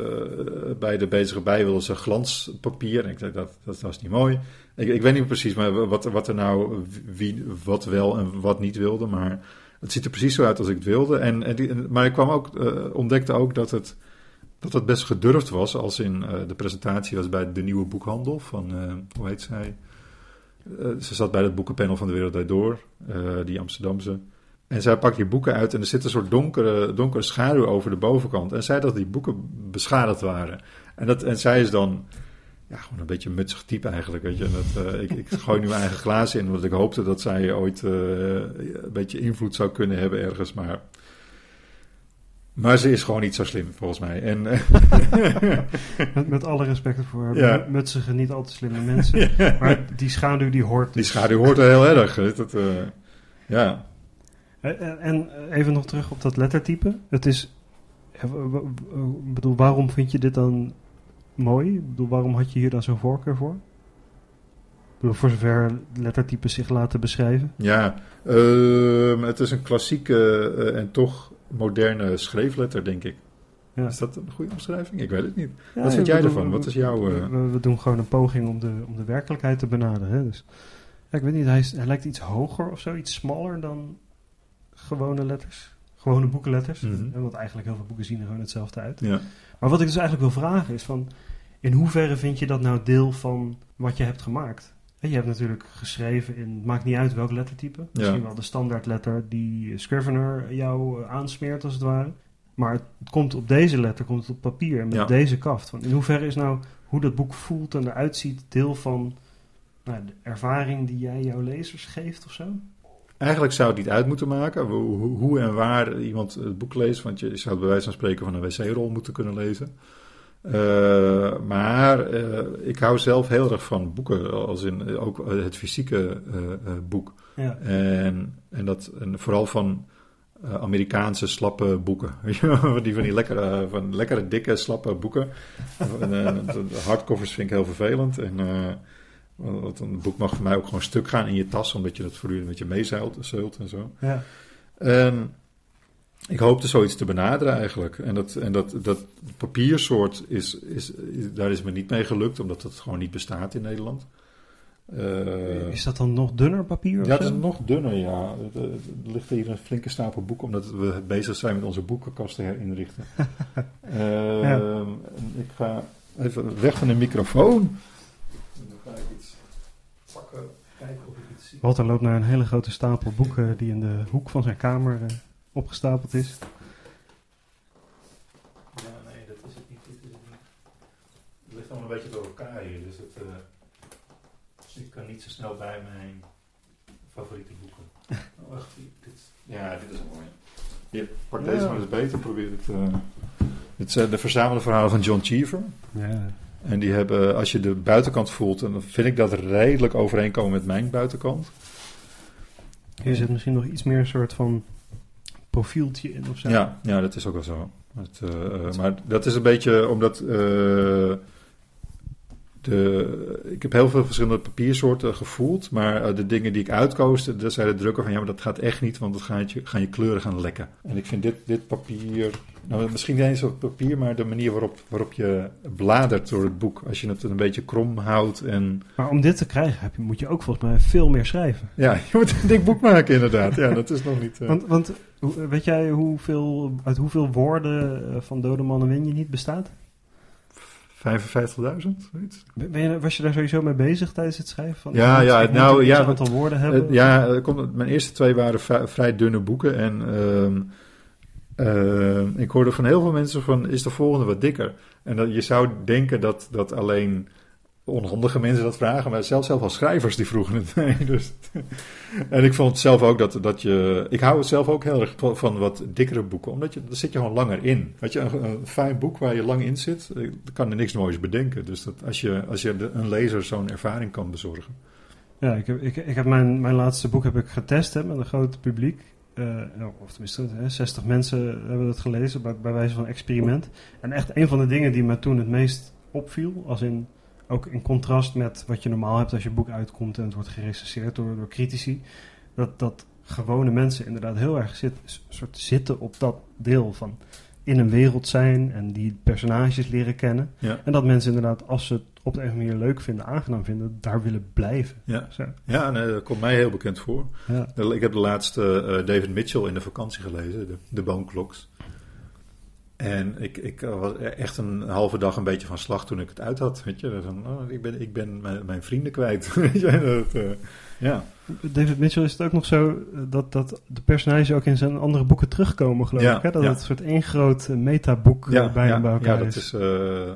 bij de bezige bij wilden ze glanspapier. En ik dacht, dat, dat was niet mooi. Ik, ik weet niet precies maar wat, wat er nou, wie, wat wel en wat niet wilde. Maar het ziet er precies zo uit als ik het wilde. En, en- maar ik kwam ook, eh, ontdekte ook dat het, dat het best gedurfd was. Als in eh, de presentatie was bij de nieuwe boekhandel van, eh, hoe heet zij? Eh, ze zat bij het boekenpanel van de Wereld Door, eh, die Amsterdamse. En zij pakt die boeken uit en er zit een soort donkere, donkere schaduw over de bovenkant. En zei dat die boeken beschadigd waren. En, dat, en zij is dan ja, gewoon een beetje een mutsig type eigenlijk. Weet je. En dat, uh, ik, ik gooi nu mijn eigen glazen in, want ik hoopte dat zij ooit uh, een beetje invloed zou kunnen hebben ergens. Maar, maar ze is gewoon niet zo slim, volgens mij. En, *laughs* met, met alle respect voor ja. mutsige, niet al te slimme mensen. *laughs* Ja. Maar die schaduw die hoort. Dus. Die schaduw hoort er heel erg. Dat, uh, ja. En even nog terug op dat lettertype. Het is. Ik bedoel, waarom vind je dit dan mooi? Ik bedoel, waarom had je hier dan zo'n voorkeur voor? Bedoel, voor zover lettertypes zich laten beschrijven. Ja, uh, het is een klassieke uh, en toch moderne schreefletter, denk ik. Ja. Is dat een goede omschrijving? Ik weet het niet. Ja, Wat vind jij ervan? Wat is jouw... Uh... We, we, doen gewoon een poging om de, om de werkelijkheid te benaderen. Hè? Dus, ja, ik weet niet, hij, is, hij lijkt iets hoger of zo, iets smaller dan gewone letters. Gewone boekenletters. Mm -hmm. Want eigenlijk heel veel boeken zien er gewoon hetzelfde uit. Ja. Maar wat ik dus eigenlijk wil vragen is van... In hoeverre vind je dat nou deel van wat je hebt gemaakt? Je hebt natuurlijk geschreven in, het maakt niet uit welk lettertype. Misschien ja. wel de standaardletter die Scrivener jou aansmeert als het ware. Maar het komt op deze letter, komt het op papier met ja. deze kaft. Want in hoeverre is nou hoe dat boek voelt en eruit ziet deel van nou, de ervaring die jij jouw lezers geeft of zo? Eigenlijk zou het niet uit moeten maken hoe, en waar iemand het boek leest. Want je zou bij wijze van spreken van een wc-rol moeten kunnen lezen. Uh, maar uh, ik hou zelf heel erg van boeken, als in ook het fysieke uh, boek. Ja. En, en, dat, en vooral van Amerikaanse slappe boeken. *laughs* die van die lekkere, van lekkere dikke, slappe boeken. de hardcovers vind ik heel vervelend. En, want een boek mag voor mij ook gewoon stuk gaan in je tas, omdat je dat voortdurend met je meezeilt zeult en zo. Ja. En, ik hoopte zoiets te benaderen eigenlijk. En dat, en dat, dat papiersoort is, is, daar is me niet mee gelukt, omdat het gewoon niet bestaat in Nederland. Uh, is dat dan nog dunner papier? Ja, het is nog dunner, ja. Er, er ligt hier een flinke stapel boeken, omdat we bezig zijn met onze boekenkast te herinrichten. uh, *laughs* ja. Ik ga even weg van de microfoon. Dan ga ik iets pakken, kijken of ik iets zie. Walter loopt naar een hele grote stapel boeken die in de hoek van zijn kamer uh, opgestapeld is. Ja, nee, dat is het niet. Dit is het niet. Het ligt allemaal een beetje door elkaar hier, dus, het, uh, dus ik kan niet zo snel bij mijn favoriete boeken. *laughs* oh, wacht, dit, ja, dit is mooi. Hier, pak deze ja. maar eens beter, probeer het. Uh, dit zijn de verzamelde verhalen van John Cheever. Ja. En die hebben, als je de buitenkant voelt, dan vind ik dat redelijk overeenkomen met mijn buitenkant. Hier zit misschien nog iets meer een soort van profieltje in of zo. Ja, ja dat is ook wel zo. Het, uh, maar dat is een beetje omdat. Uh, de, ik heb heel veel verschillende papiersoorten gevoeld, maar uh, de dingen die ik uitkoos, daar zei de drukker van ja, maar dat gaat echt niet, want dan gaan je, gaan je kleuren gaan lekken. En ik vind dit, dit papier, nou misschien niet eens op papier, maar de manier waarop, waarop je bladert door het boek, als je het een beetje krom houdt. En... Maar om dit te krijgen heb je, moet je ook volgens mij veel meer schrijven. Ja, je moet een dik boek maken inderdaad. Ja, dat is nog niet... Uh... Want, want weet jij hoeveel, uit hoeveel woorden van Dode Mannen Win je niet bestaat? 55.000, ben was je daar sowieso mee bezig tijdens het schrijven? Van, ja, ja, nou ja. Aantal woorden hebben? Uh, ja, komt, mijn eerste twee waren vrij dunne boeken. En uh, uh, ik hoorde van heel veel mensen van, is de volgende wat dikker? En dat, je zou denken dat, dat alleen onhandige mensen dat vragen, maar zelfs zelf als schrijvers die vroegen het mij. *laughs* Dus, en ik vond zelf ook dat, dat je. Ik hou het zelf ook heel erg van wat dikkere boeken, omdat je, daar zit je gewoon langer in. Weet je, een, fijn boek waar je lang in zit, dan kan er niks moois bedenken. Dus dat als je, als je een lezer zo'n ervaring kan bezorgen. Ja, ik heb, ik, ik heb mijn, mijn laatste boek heb ik getest met een groot publiek. Uh, of tenminste, hè, 60 mensen hebben dat gelezen bij, bij wijze van experiment. En echt een van de dingen die me toen het meest opviel, als in ook in contrast met wat je normaal hebt als je boek uitkomt en het wordt gerecenseerd door, door critici, dat, dat gewone mensen inderdaad heel erg zit, soort zitten op dat deel van in een wereld zijn en die personages leren kennen. Ja. En dat mensen inderdaad, als ze het op de een manier leuk vinden, aangenaam vinden, daar willen blijven. Ja, Zo. ja nee, dat komt mij heel bekend voor. Ja. Ik heb de laatste uh, David Mitchell in de vakantie gelezen, de, de Bone Clocks. En ik, ik was echt een halve dag een beetje van slag toen ik het uit had. Weet je, van, oh, ik ben, ik ben mijn, mijn vrienden kwijt. *laughs* weet je, dat, uh, ja. David Mitchell is het ook nog zo dat, dat de personages ook in zijn andere boeken terugkomen, geloof Ja, ik. Hè? Dat ja. het een soort één groot eh, metaboek eh, Ja, bij hem bij elkaar ja, dat is. is. eh,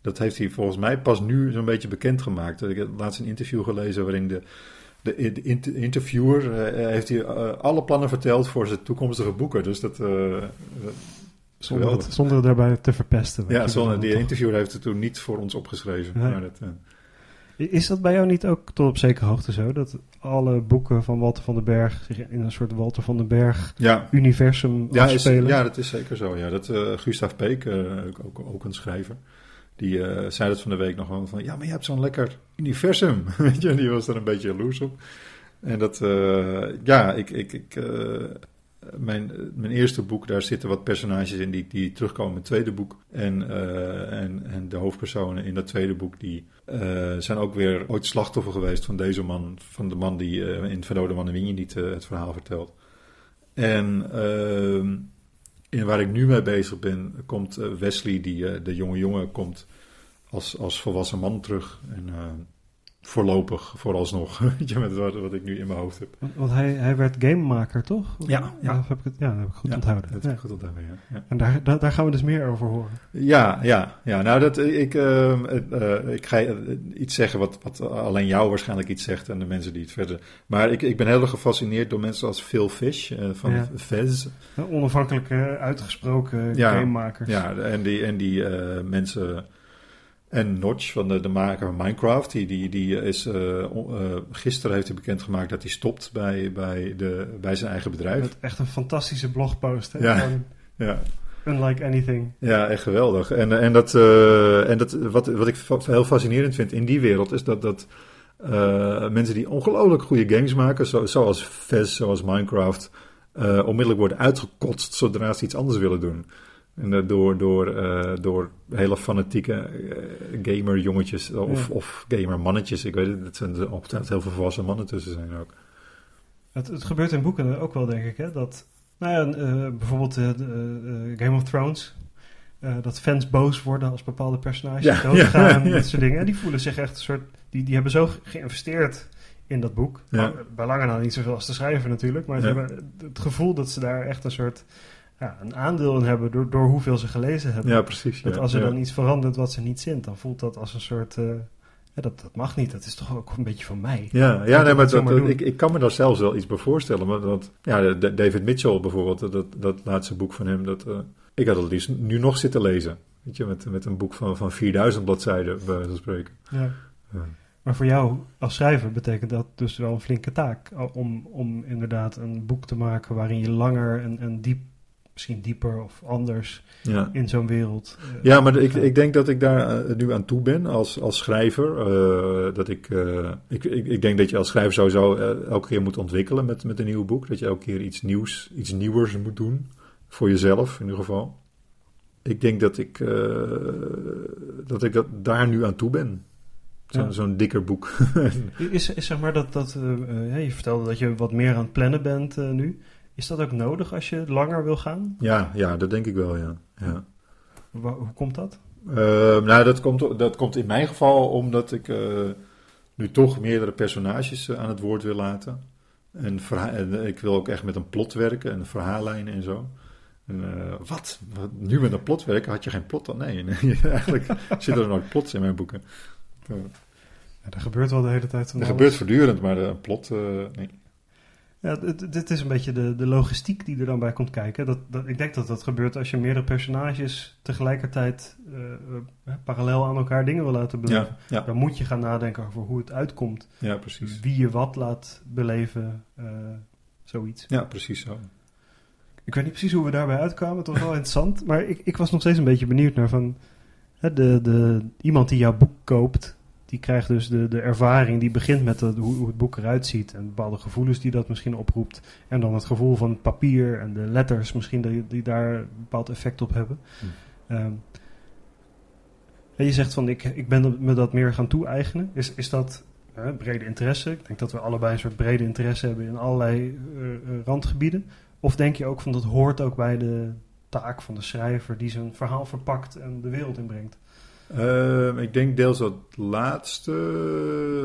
dat heeft hij volgens mij pas nu zo'n beetje bekendgemaakt. Ik heb laatst een interview gelezen waarin de, de, de inter- interviewer eh, heeft hij eh, alle plannen verteld voor zijn toekomstige boeken. Dus dat, eh, Zonder het, zonder daarbij te verpesten. Ja, zonder, die toch. interviewer heeft het toen niet voor ons opgeschreven. Nee. Maar dat, eh, Is dat bij jou niet ook tot op zekere hoogte zo? Dat alle boeken van Walter van den Berg zich in een soort Walter van den Berg ja, is, afspelen? ja, dat is zeker zo. Ja. Dat, eh Gustav Peek, eh, ook, ook een schrijver, die zei dat van de week nog wel van... Ja, maar je hebt zo'n lekker universum. *laughs* Weet je, die was er een beetje jaloers op. En dat, ja, ik... ik, ik mijn, mijn eerste boek, daar zitten wat personages in die, die terugkomen in het tweede boek. En, eh, en, en de hoofdpersonen in dat tweede boek, die eh, zijn ook weer ooit slachtoffer geweest van deze man. Van de man die eh, in Verdode Man en niet het verhaal vertelt. En ehm, in waar ik nu mee bezig ben, komt Wesley, die, de jonge jongen, komt als, als volwassen man terug. En voorlopig, vooralsnog, *laughs* weet je, met wat, wat ik nu in mijn hoofd heb. Want hij, hij werd gamemaker, toch? Ja, ja. Of heb ik het, ja, dat heb ik goed Ja, onthouden. Dat heb ik goed onthouden, ja. En daar, daar, daar gaan we dus meer over horen. Ja, ja, ja. Nou, dat, ik, ehm, eh, ik ga iets zeggen wat, wat alleen jou waarschijnlijk iets zegt en de mensen die het verder. Maar ik, ik ben heel erg gefascineerd door mensen als Phil Fish eh, van. Een Onafhankelijke, uitgesproken gamemakers. Ja, en die, en die eh, mensen. En Notch, van de, de maker van Minecraft, die, die, die is. eh, eh, gisteren heeft hij bekendgemaakt dat hij stopt bij, bij, de, bij zijn eigen bedrijf. Met echt een fantastische blogpost. Hè? Ja. Van Ja. Unlike anything. Ja, echt geweldig. En, en, dat, eh, en dat, wat, wat ik fa- heel fascinerend vind in die wereld is dat, dat eh, mensen die ongelooflijk goede games maken, zo, zoals Fez, zoals Minecraft, eh, onmiddellijk worden uitgekotst zodra ze iets anders willen doen. En eh, door, door, eh, door hele fanatieke eh, gamer-jongetjes of, Ja. of gamer-mannetjes. Ik weet het, het zijn er ongetwijfeld heel veel volwassen mannen tussen zijn ook. Het, het gebeurt in boeken ook wel, denk ik. Hè? Dat, nou ja, eh, bijvoorbeeld eh, eh, Game of Thrones. eh, dat fans boos worden als bepaalde personages Ja, *laughs* doodgaan. ja. Dat soort dingen. En die voelen zich echt een soort... Die, die hebben zo ge- geïnvesteerd in dat boek. Bij lange na niet zoveel als de schrijver natuurlijk. Maar ze hebben het gevoel dat ze daar echt een soort... Ja, een aandeel in hebben door, door hoeveel ze gelezen hebben. Ja, precies. Dat ja, als er ja. dan iets verandert wat ze niet zint, dan voelt dat als een soort. eh, ja, dat, dat mag niet, dat is toch ook een beetje van mij. Ja, ja ik nee, maar dat, ik, ik kan me daar zelfs wel iets bij voorstellen. Maar dat, ja, David Mitchell bijvoorbeeld, dat, dat laatste boek van hem, dat, eh, ik had het liefst nu nog zitten lezen. Weet je, met, met een boek van, van 4000 bladzijden, bij wijze van spreken. Ja. Ja. Maar voor jou als schrijver betekent dat dus wel een flinke taak. o- Om, om inderdaad een boek te maken waarin je langer en, en diep, misschien dieper of anders Ja. in zo'n wereld. eh, Ja, maar ik, ik denk dat ik daar eh, nu aan toe ben als, als schrijver. eh, dat ik, ik, ik, ik denk dat je als schrijver sowieso elke keer moet ontwikkelen met, met een nieuw boek. Dat je elke keer iets nieuws, iets nieuwers moet doen. Voor jezelf in ieder geval. Ik denk dat ik, dat, ik dat daar nu aan toe ben. Zo- Ja. Zo'n dikker boek. *laughs* Is, is zeg maar dat, dat je vertelde dat je wat meer aan het plannen bent nu. Is dat ook nodig als je langer wil gaan? ja, ja, dat denk ik wel, ja. ja. Wa- hoe komt dat? Eh, nou, dat komt, dat komt in mijn geval omdat ik eh, nu toch meerdere personages eh, aan het woord wil laten. En, ik wil ook echt met een plot werken en een verhaallijn en zo. En, eh, wat? Wat? Nu met een plot werken? Had je geen plot dan? Nee, nee *laughs* eigenlijk *laughs* zitten er nooit plots in mijn boeken. Ja, er gebeurt wel de hele tijd er gebeurt voortdurend, maar een plot, nee. Ja, dit, is een beetje de, de logistiek die er dan bij komt kijken. Dat, dat, ik denk dat dat gebeurt als je meerdere personages tegelijkertijd eh, eh, parallel aan elkaar dingen wil laten beleven. Ja, ja, Dan moet je gaan nadenken over hoe het uitkomt. ja, precies. Wie je wat laat beleven, eh, zoiets. Ja, precies zo. Ik weet niet precies hoe we daarbij uitkwamen. Het was wel *laughs* interessant. Maar ik, ik was nog steeds een beetje benieuwd naar van... Hè, de, de, iemand die jouw boek koopt... Die krijgt dus de, de ervaring, die begint met de, hoe, hoe het boek eruit ziet. En bepaalde gevoelens die dat misschien oproept. En dan het gevoel van het papier en de letters misschien die, die daar een bepaald effect op hebben. Hm. Ehm, en je zegt van ik, ik ben me dat meer gaan toe-eigenen. Is, is dat brede interesse? Ik denk dat we allebei een soort brede interesse hebben in allerlei eh, eh, randgebieden. Of denk je ook van dat hoort ook bij de, taak van de schrijver die zijn verhaal verpakt en de wereld inbrengt? Ehm, ik denk deels dat laatste.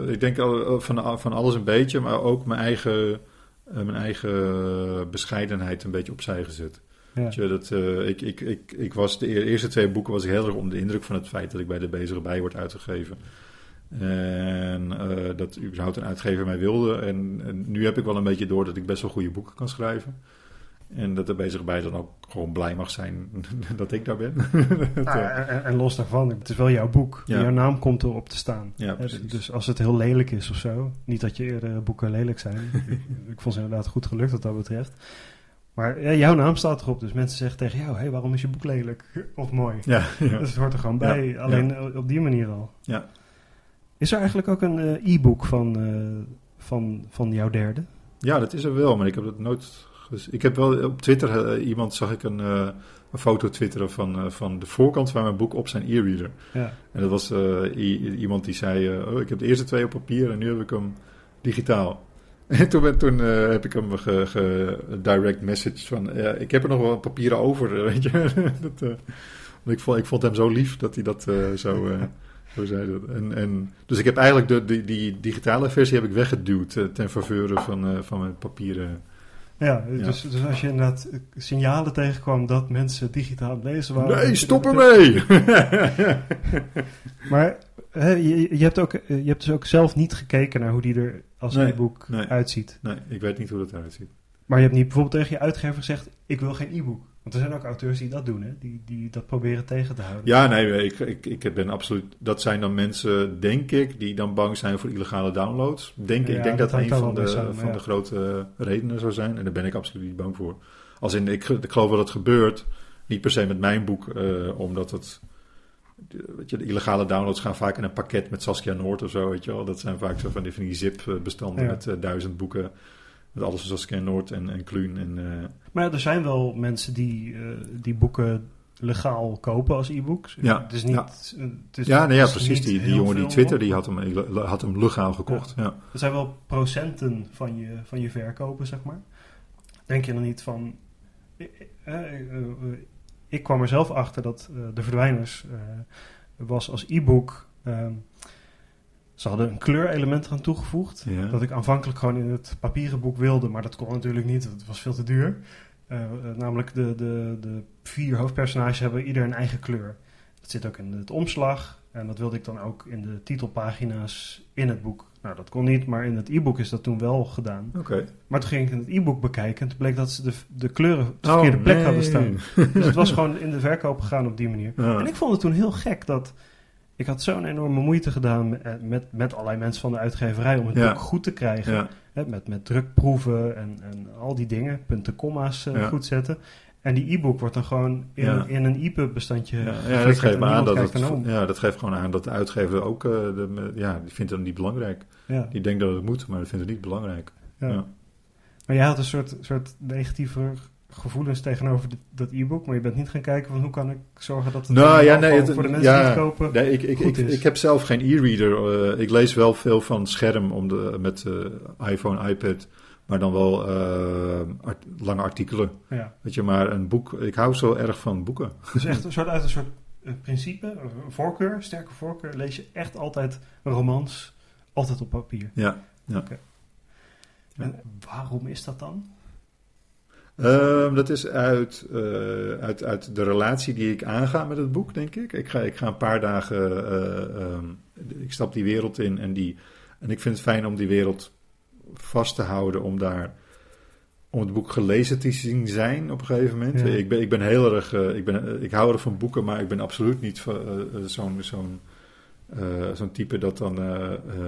Ik denk al, van, van alles een beetje, maar ook mijn eigen, eh, mijn eigen bescheidenheid een beetje opzij gezet. Ja. Je, dat, eh, ik, ik, ik, ik was de eerste twee boeken was ik heel erg onder de indruk van het feit dat ik bij de bezige bij word uitgegeven. En eh, dat überhaupt een uitgever mij wilde. En, en nu heb ik wel een beetje door dat ik best wel goede boeken kan schrijven. En dat de bezige bij dan ook gewoon blij mag zijn *laughs* dat ik daar ben. *laughs* Eh, en, en los daarvan, het is wel jouw boek. Ja. Jouw naam komt erop te staan. ja, dus als het heel lelijk is of zo, niet dat je eerdere boeken lelijk zijn. *laughs* ik, vond ze inderdaad goed gelukt wat dat betreft. Maar ja, jouw naam staat erop, dus mensen zeggen tegen jou: hé, hey, waarom is je boek lelijk of mooi? ja, ja. Dus het hoort er gewoon bij, alleen op die manier al. Ja. Is er eigenlijk ook een eh, e-book van, eh, van, van jouw derde? Ja, dat is er wel, maar ik heb dat nooit. Gez- Ik heb wel op Twitter eh, iemand zag ik een, eh, een foto twitteren van, eh, van de voorkant van mijn boek op zijn e-reader. Ja. En dat was iemand die zei: oh, Ik heb de eerste twee op papier en nu heb ik hem digitaal. *laughs* En toen, toen heb ik hem ge, ge- direct message van: ja, Ik heb er nog wel papieren over. *laughs* Weet je? dat, ik, vond, ik vond hem zo lief dat hij dat zo. *laughs* zo zei dat. En, en, dus ik heb eigenlijk de, die, die digitale versie heb ik weggeduwd ten faveur van, van mijn papieren. Ja, Ja. Dus, dus als je inderdaad eh, signalen tegenkwam dat mensen digitaal lezen waren. Nee, stop ermee! *laughs* Maar hè, je, je, hebt ook, eh, je hebt dus ook zelf niet gekeken naar hoe die er als Nee, e-book nee. uitziet. nee, ik weet niet hoe dat eruit ziet. Maar je hebt niet bijvoorbeeld tegen je uitgever gezegd: Ik wil geen e-book. Want er zijn ook auteurs die dat doen, hè? Die, die dat proberen tegen te houden. Ja, nee, ik, ik, ik ben absoluut. Dat zijn dan mensen, denk ik, die dan bang zijn voor illegale downloads. Denk, Ja, ik denk dat dat, een van, de, samen, van ja. de grote redenen zou zijn. En daar ben ik absoluut niet bang voor. Als in, ik, ik geloof dat het gebeurt. Niet per se met mijn boek, eh, omdat het. Weet je, de illegale downloads gaan vaak in een pakket met Saskia Noord of zo, weet je wel. Dat zijn vaak zo van die, van die zip-bestanden Ja. met eh, duizend boeken. Met alles van Saskia Noord en, en Kluun. En, eh, Maar ja, er zijn wel mensen die, eh, die boeken legaal kopen als e-books. Ja, Het is niet. ja. Het is, ja, nee, ja, precies. Die, die jongen die Twitter, die had hem, had hem legaal gekocht. Ja. Er zijn wel procenten van je, van je verkopen, zeg maar. Denk je dan niet van. eh, eh, eh, eh, ik kwam er zelf achter dat eh, De Verdwijners eh, was als e-book. Ze hadden een kleurelement eraan toegevoegd. Ja. Dat ik aanvankelijk gewoon in het papieren boek wilde, maar dat kon natuurlijk niet. Het was veel te duur. Eh, eh, namelijk de, de, de vier hoofdpersonages hebben ieder een eigen kleur. Dat zit ook in het omslag. En dat wilde ik dan ook in de titelpagina's in het boek. Nou, dat kon niet, maar in het e-book is dat toen wel gedaan. Oké. Maar toen ging ik het e-book bekijken en toen bleek dat ze de, de kleuren op de Oh, verkeerde plek nee. hadden staan. *laughs* Dus het was gewoon in de verkoop gegaan op die manier. Ja. En ik vond het toen heel gek dat... Ik had zo'n enorme moeite gedaan met, met, met allerlei mensen van de uitgeverij om het Ja. boek goed te krijgen. Ja. Hè, met, met drukproeven en, en al die dingen, punten, komma's eh, Ja. goed zetten. En die e-book wordt dan gewoon in, in een EPUB-bestandje Ja, ja, dat geeft aan dat het, ja, dat geeft gewoon aan dat de uitgever ook, eh, de, ja, die vindt het niet belangrijk. Die denkt dat het moet, maar die vindt het niet belangrijk. Maar jij had een soort, soort negatieve gevoelens tegenover dat e-book, maar je bent niet gaan kijken van hoe kan ik zorgen dat het Nou, ja, nee, het- voor de mensen ja, die het kopen. Nee, ik, ik, goed ik, is. ik heb zelf geen e-reader. eh, ik lees wel veel van scherm om de, met eh, iPhone, iPad, maar dan wel eh, art- lange artikelen. Ja. Weet je, maar een boek, ik hou zo erg van boeken. Dus echt *laughs* een soort, uit een soort principe, een voorkeur, sterke voorkeur, lees je echt altijd romans, altijd op papier. Ja, ja. En waarom is dat dan? Ehm, dat is uit, eh, uit, uit de relatie die ik aanga met het boek, denk ik. Ik ga, ik ga een paar dagen, eh, ehm, ik stap die wereld in en, die, en ik vind het fijn om die wereld vast te houden, om daar, om het boek gelezen te zien zijn op een gegeven moment. Ja. Ik, ben, ik ben heel erg, eh, ik, ben, ik hou erg van boeken, maar ik ben absoluut niet zo'n zo'n zo'n type dat dan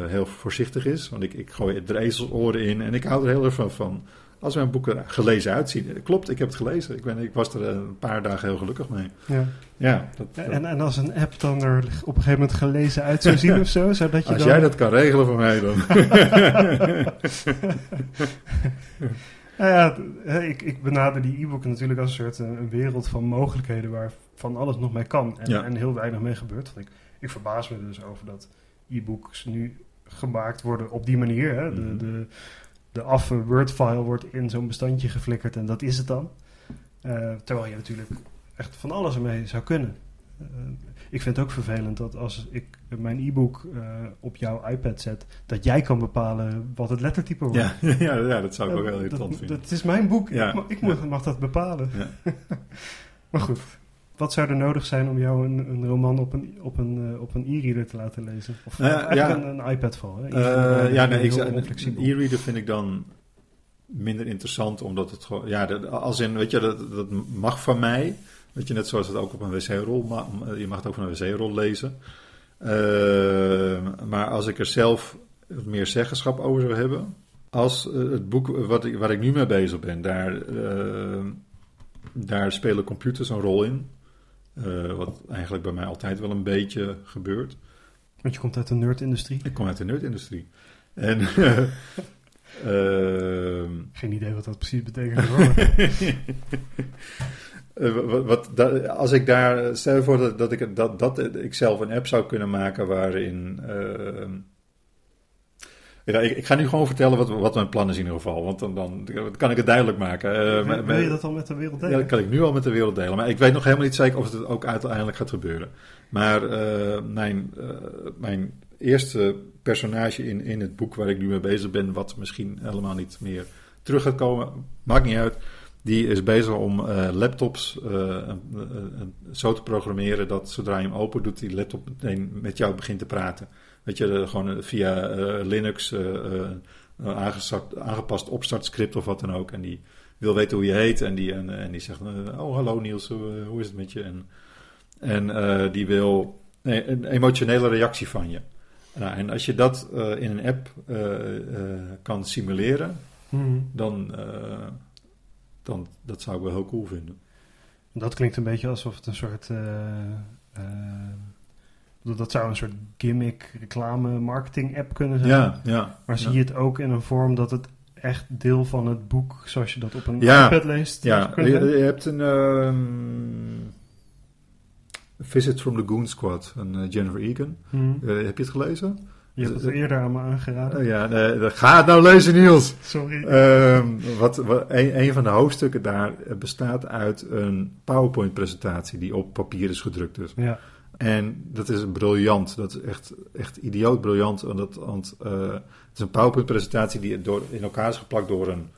heel voorzichtig is. Want ik, ik gooi er ezelsoren in en ik hou er heel erg van. van als mijn boeken er gelezen uitzien. Klopt, ik heb het gelezen. Ik, ben, ik was er een paar dagen heel gelukkig mee. Ja. Ja, dat, dat- En, en als een app dan er op een gegeven moment gelezen uit zou zien *laughs* of zo, zodat je als dan... jij dat kan regelen voor mij dan. *laughs* Nou ja, hè, ik, ik benader die e-book natuurlijk als een soort eh, een wereld van mogelijkheden waar van alles nog mee kan en, Ja. en heel weinig mee gebeurt. Want ik, ik verbaas me dus over dat e-books nu gemaakt worden op die manier. Hè? De, Mhm. de, de affe Word-file wordt in zo'n bestandje geflikkerd en dat is het dan. Uh, terwijl je natuurlijk echt van alles ermee zou kunnen. Uh, ik vind het ook vervelend dat als ik mijn e-book uh, op jouw iPad zet, dat jij kan bepalen wat het lettertype wordt. Ja, *laughs* ja, ja dat zou ik ook wel irritant dat, vinden. Dat is mijn boek. Ja. Ik, mag, ik mag, mag dat bepalen. *laughs* Maar goed, wat zou er nodig zijn om jou een, een roman op een, op een, uh, op een e-reader te laten lezen? Of uh, eigenlijk ja. een, een, iPad vooral. Uh, ja, nee, ik, een e-reader vind ik dan minder interessant, omdat het gewoon, ja, de, als in, weet je, dat, dat mag van mij. Weet je, net zoals het ook op een wc-rol, ma je mag het ook van een wc-rol lezen. maar als ik er zelf meer zeggenschap over zou hebben, als het boek wat ik, waar ik nu mee bezig ben, daar, daar spelen computers een rol in. Uh, wat eigenlijk bij mij altijd wel een beetje gebeurt. Want je komt uit de nerdindustrie? Ik kom uit de nerdindustrie. En, uh, *laughs* Geen idee wat dat precies betekent. *laughs* wat, wat, dat, als ik daar, stel je voor dat, dat, ik, dat, dat ik zelf een app zou kunnen maken waarin ja, ik, ik, ga nu gewoon vertellen wat, wat mijn plan is in ieder geval. Want dan, dan kan ik het duidelijk maken. Uh, wil, je dat al met de wereld delen? Ja, dat kan ik nu al met de wereld delen. Maar ik weet nog helemaal niet zeker of het ook uiteindelijk gaat gebeuren. Maar uh, mijn, uh, mijn eerste personage in, in het boek waar ik nu mee bezig ben, wat misschien helemaal niet meer terug gaat komen, maakt niet uit. Die is bezig om laptops zo te programmeren dat zodra je hem open doet, die laptop meteen met jou begint te praten. Weet je, gewoon via uh, Linux uh, aangepast opstartscript of wat dan ook. En die wil weten hoe je heet. En die, en, en die zegt, oh hallo Niels, hoe is het met je? En, en die wil nee, een emotionele reactie van je. Nou, en als je dat in een app kan simuleren, hmm. dan, dan dat zou ik wel heel cool vinden. Dat klinkt een beetje alsof het een soort dat zou een soort gimmick, reclame, marketing app kunnen zijn. Ja, ja. Maar zie je het ook in een vorm dat het echt deel van het boek, zoals je dat op een ja, iPad leest? Ja, je, je, hebt een um, Visit from the Goon Squad, een uh, Jennifer Egan. Hmm. Uh, heb je het gelezen? Je hebt het eerder aan me aangeraden. Uh, ja, nee, ga het nou lezen, Niels. Sorry. Um, wat, wat, een, een, van de hoofdstukken daar bestaat uit een PowerPoint-presentatie die op papier is gedrukt. Dus. Ja. En dat is briljant. Dat is echt, echt idioot briljant. Want, want uh, het is een PowerPoint-presentatie die door, in elkaar is geplakt door een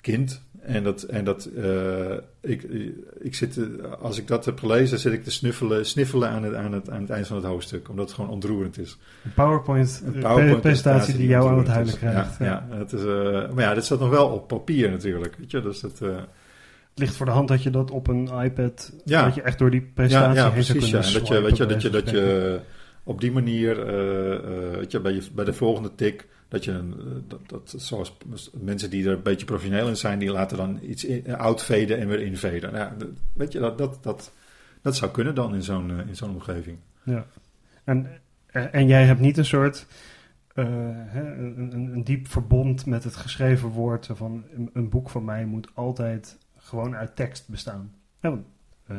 kind. En dat, en dat uh, ik, ik zit, als ik dat heb gelezen, zit ik te snuffelen, sniffelen aan het, aan, het, aan het eind van het hoofdstuk. Omdat het gewoon ontroerend is. Een PowerPoint-presentatie die jou aan het huilen krijgt. Ja, ja. ja het is, uh, maar ja, dit staat nog wel op papier natuurlijk. Weet je, dus dat ligt voor de hand dat je dat op een iPad, ja. dat je echt door die presentatie ja, ja, heen precies, ja. dat je, weet je, dat je, dat je op die manier, uh, weet je, bij, je, bij de volgende tik, dat je een, dat, dat, zoals mensen die er een beetje professioneel in zijn, die laten dan iets uitveden en weer inveden. Nou, weet je, dat, dat, dat, dat zou kunnen dan in zo'n in zo'n omgeving. Ja, en, en jij hebt niet een soort... Uh, hè, een, een, een, diep verbond met het geschreven woord. Van een, een boek van mij moet altijd gewoon uit tekst bestaan. Ja, want, uh,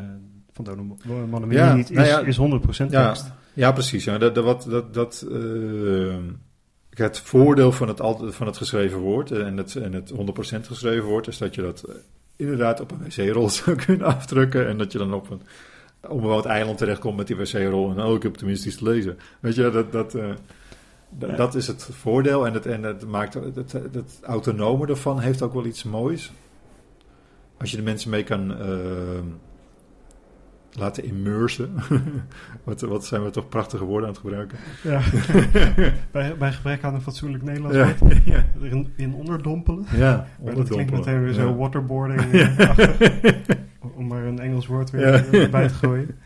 van ja, niet is, nou ja, is 100% tekst. Ja, precies. Ja. Dat, dat, dat, dat, uh, het voordeel van het, van het geschreven woord en het, en het 100% geschreven woord is dat je dat inderdaad op een wc-rol *laughs* zou kunnen afdrukken en dat je dan op een onbewoond eiland terechtkomt met die wc-rol en oh, ik heb tenminste iets te lezen. Weet je, dat... dat uh, ja. Dat is het voordeel en het, en het maakt het, het, het autonome ervan heeft ook wel iets moois als je de mensen mee kan uh, laten immersen. *laughs* wat, wat zijn we toch prachtige woorden aan het gebruiken. Ja. *laughs* bij, bij gebrek aan een fatsoenlijk Nederlands ja. woord. *laughs* Ja. In, in onderdompelen. Ja, onderdompelen. Dat klinkt meteen weer zo waterboarding. om maar een Engels woord weer bij te gooien.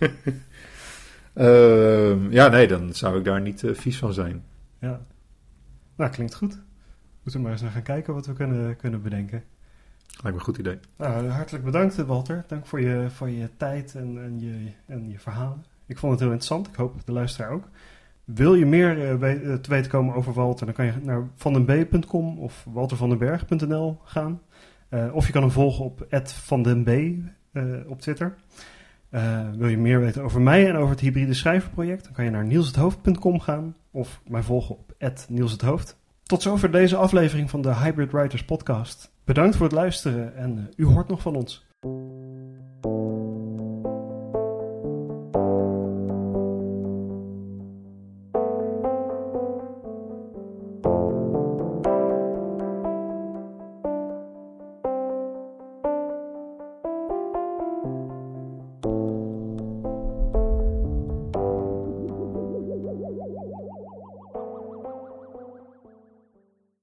Uh, ja, nee, dan zou ik daar niet uh, vies van zijn. Ja. Nou, klinkt goed. Moeten we maar eens naar gaan kijken wat we kunnen, kunnen bedenken. Lijkt een goed idee. Nou, hartelijk bedankt Walter. Dank voor je, voor je tijd en, en, je, en je verhalen. Ik vond het heel interessant. Ik hoop de luisteraar ook. Wil je meer uh, we, te weten komen over Walter, dan kan je naar vandenb.com of waltervandenberg.nl gaan. Uh, of je kan hem volgen op vandenb op Twitter. wil je meer weten over mij en over het hybride schrijverproject, dan kan je naar nielshethoofd.com gaan of mij volgen op nielshethoofd. Tot zover deze aflevering van de Hybrid Writers podcast. Bedankt voor het luisteren en eh, u hoort nog van ons.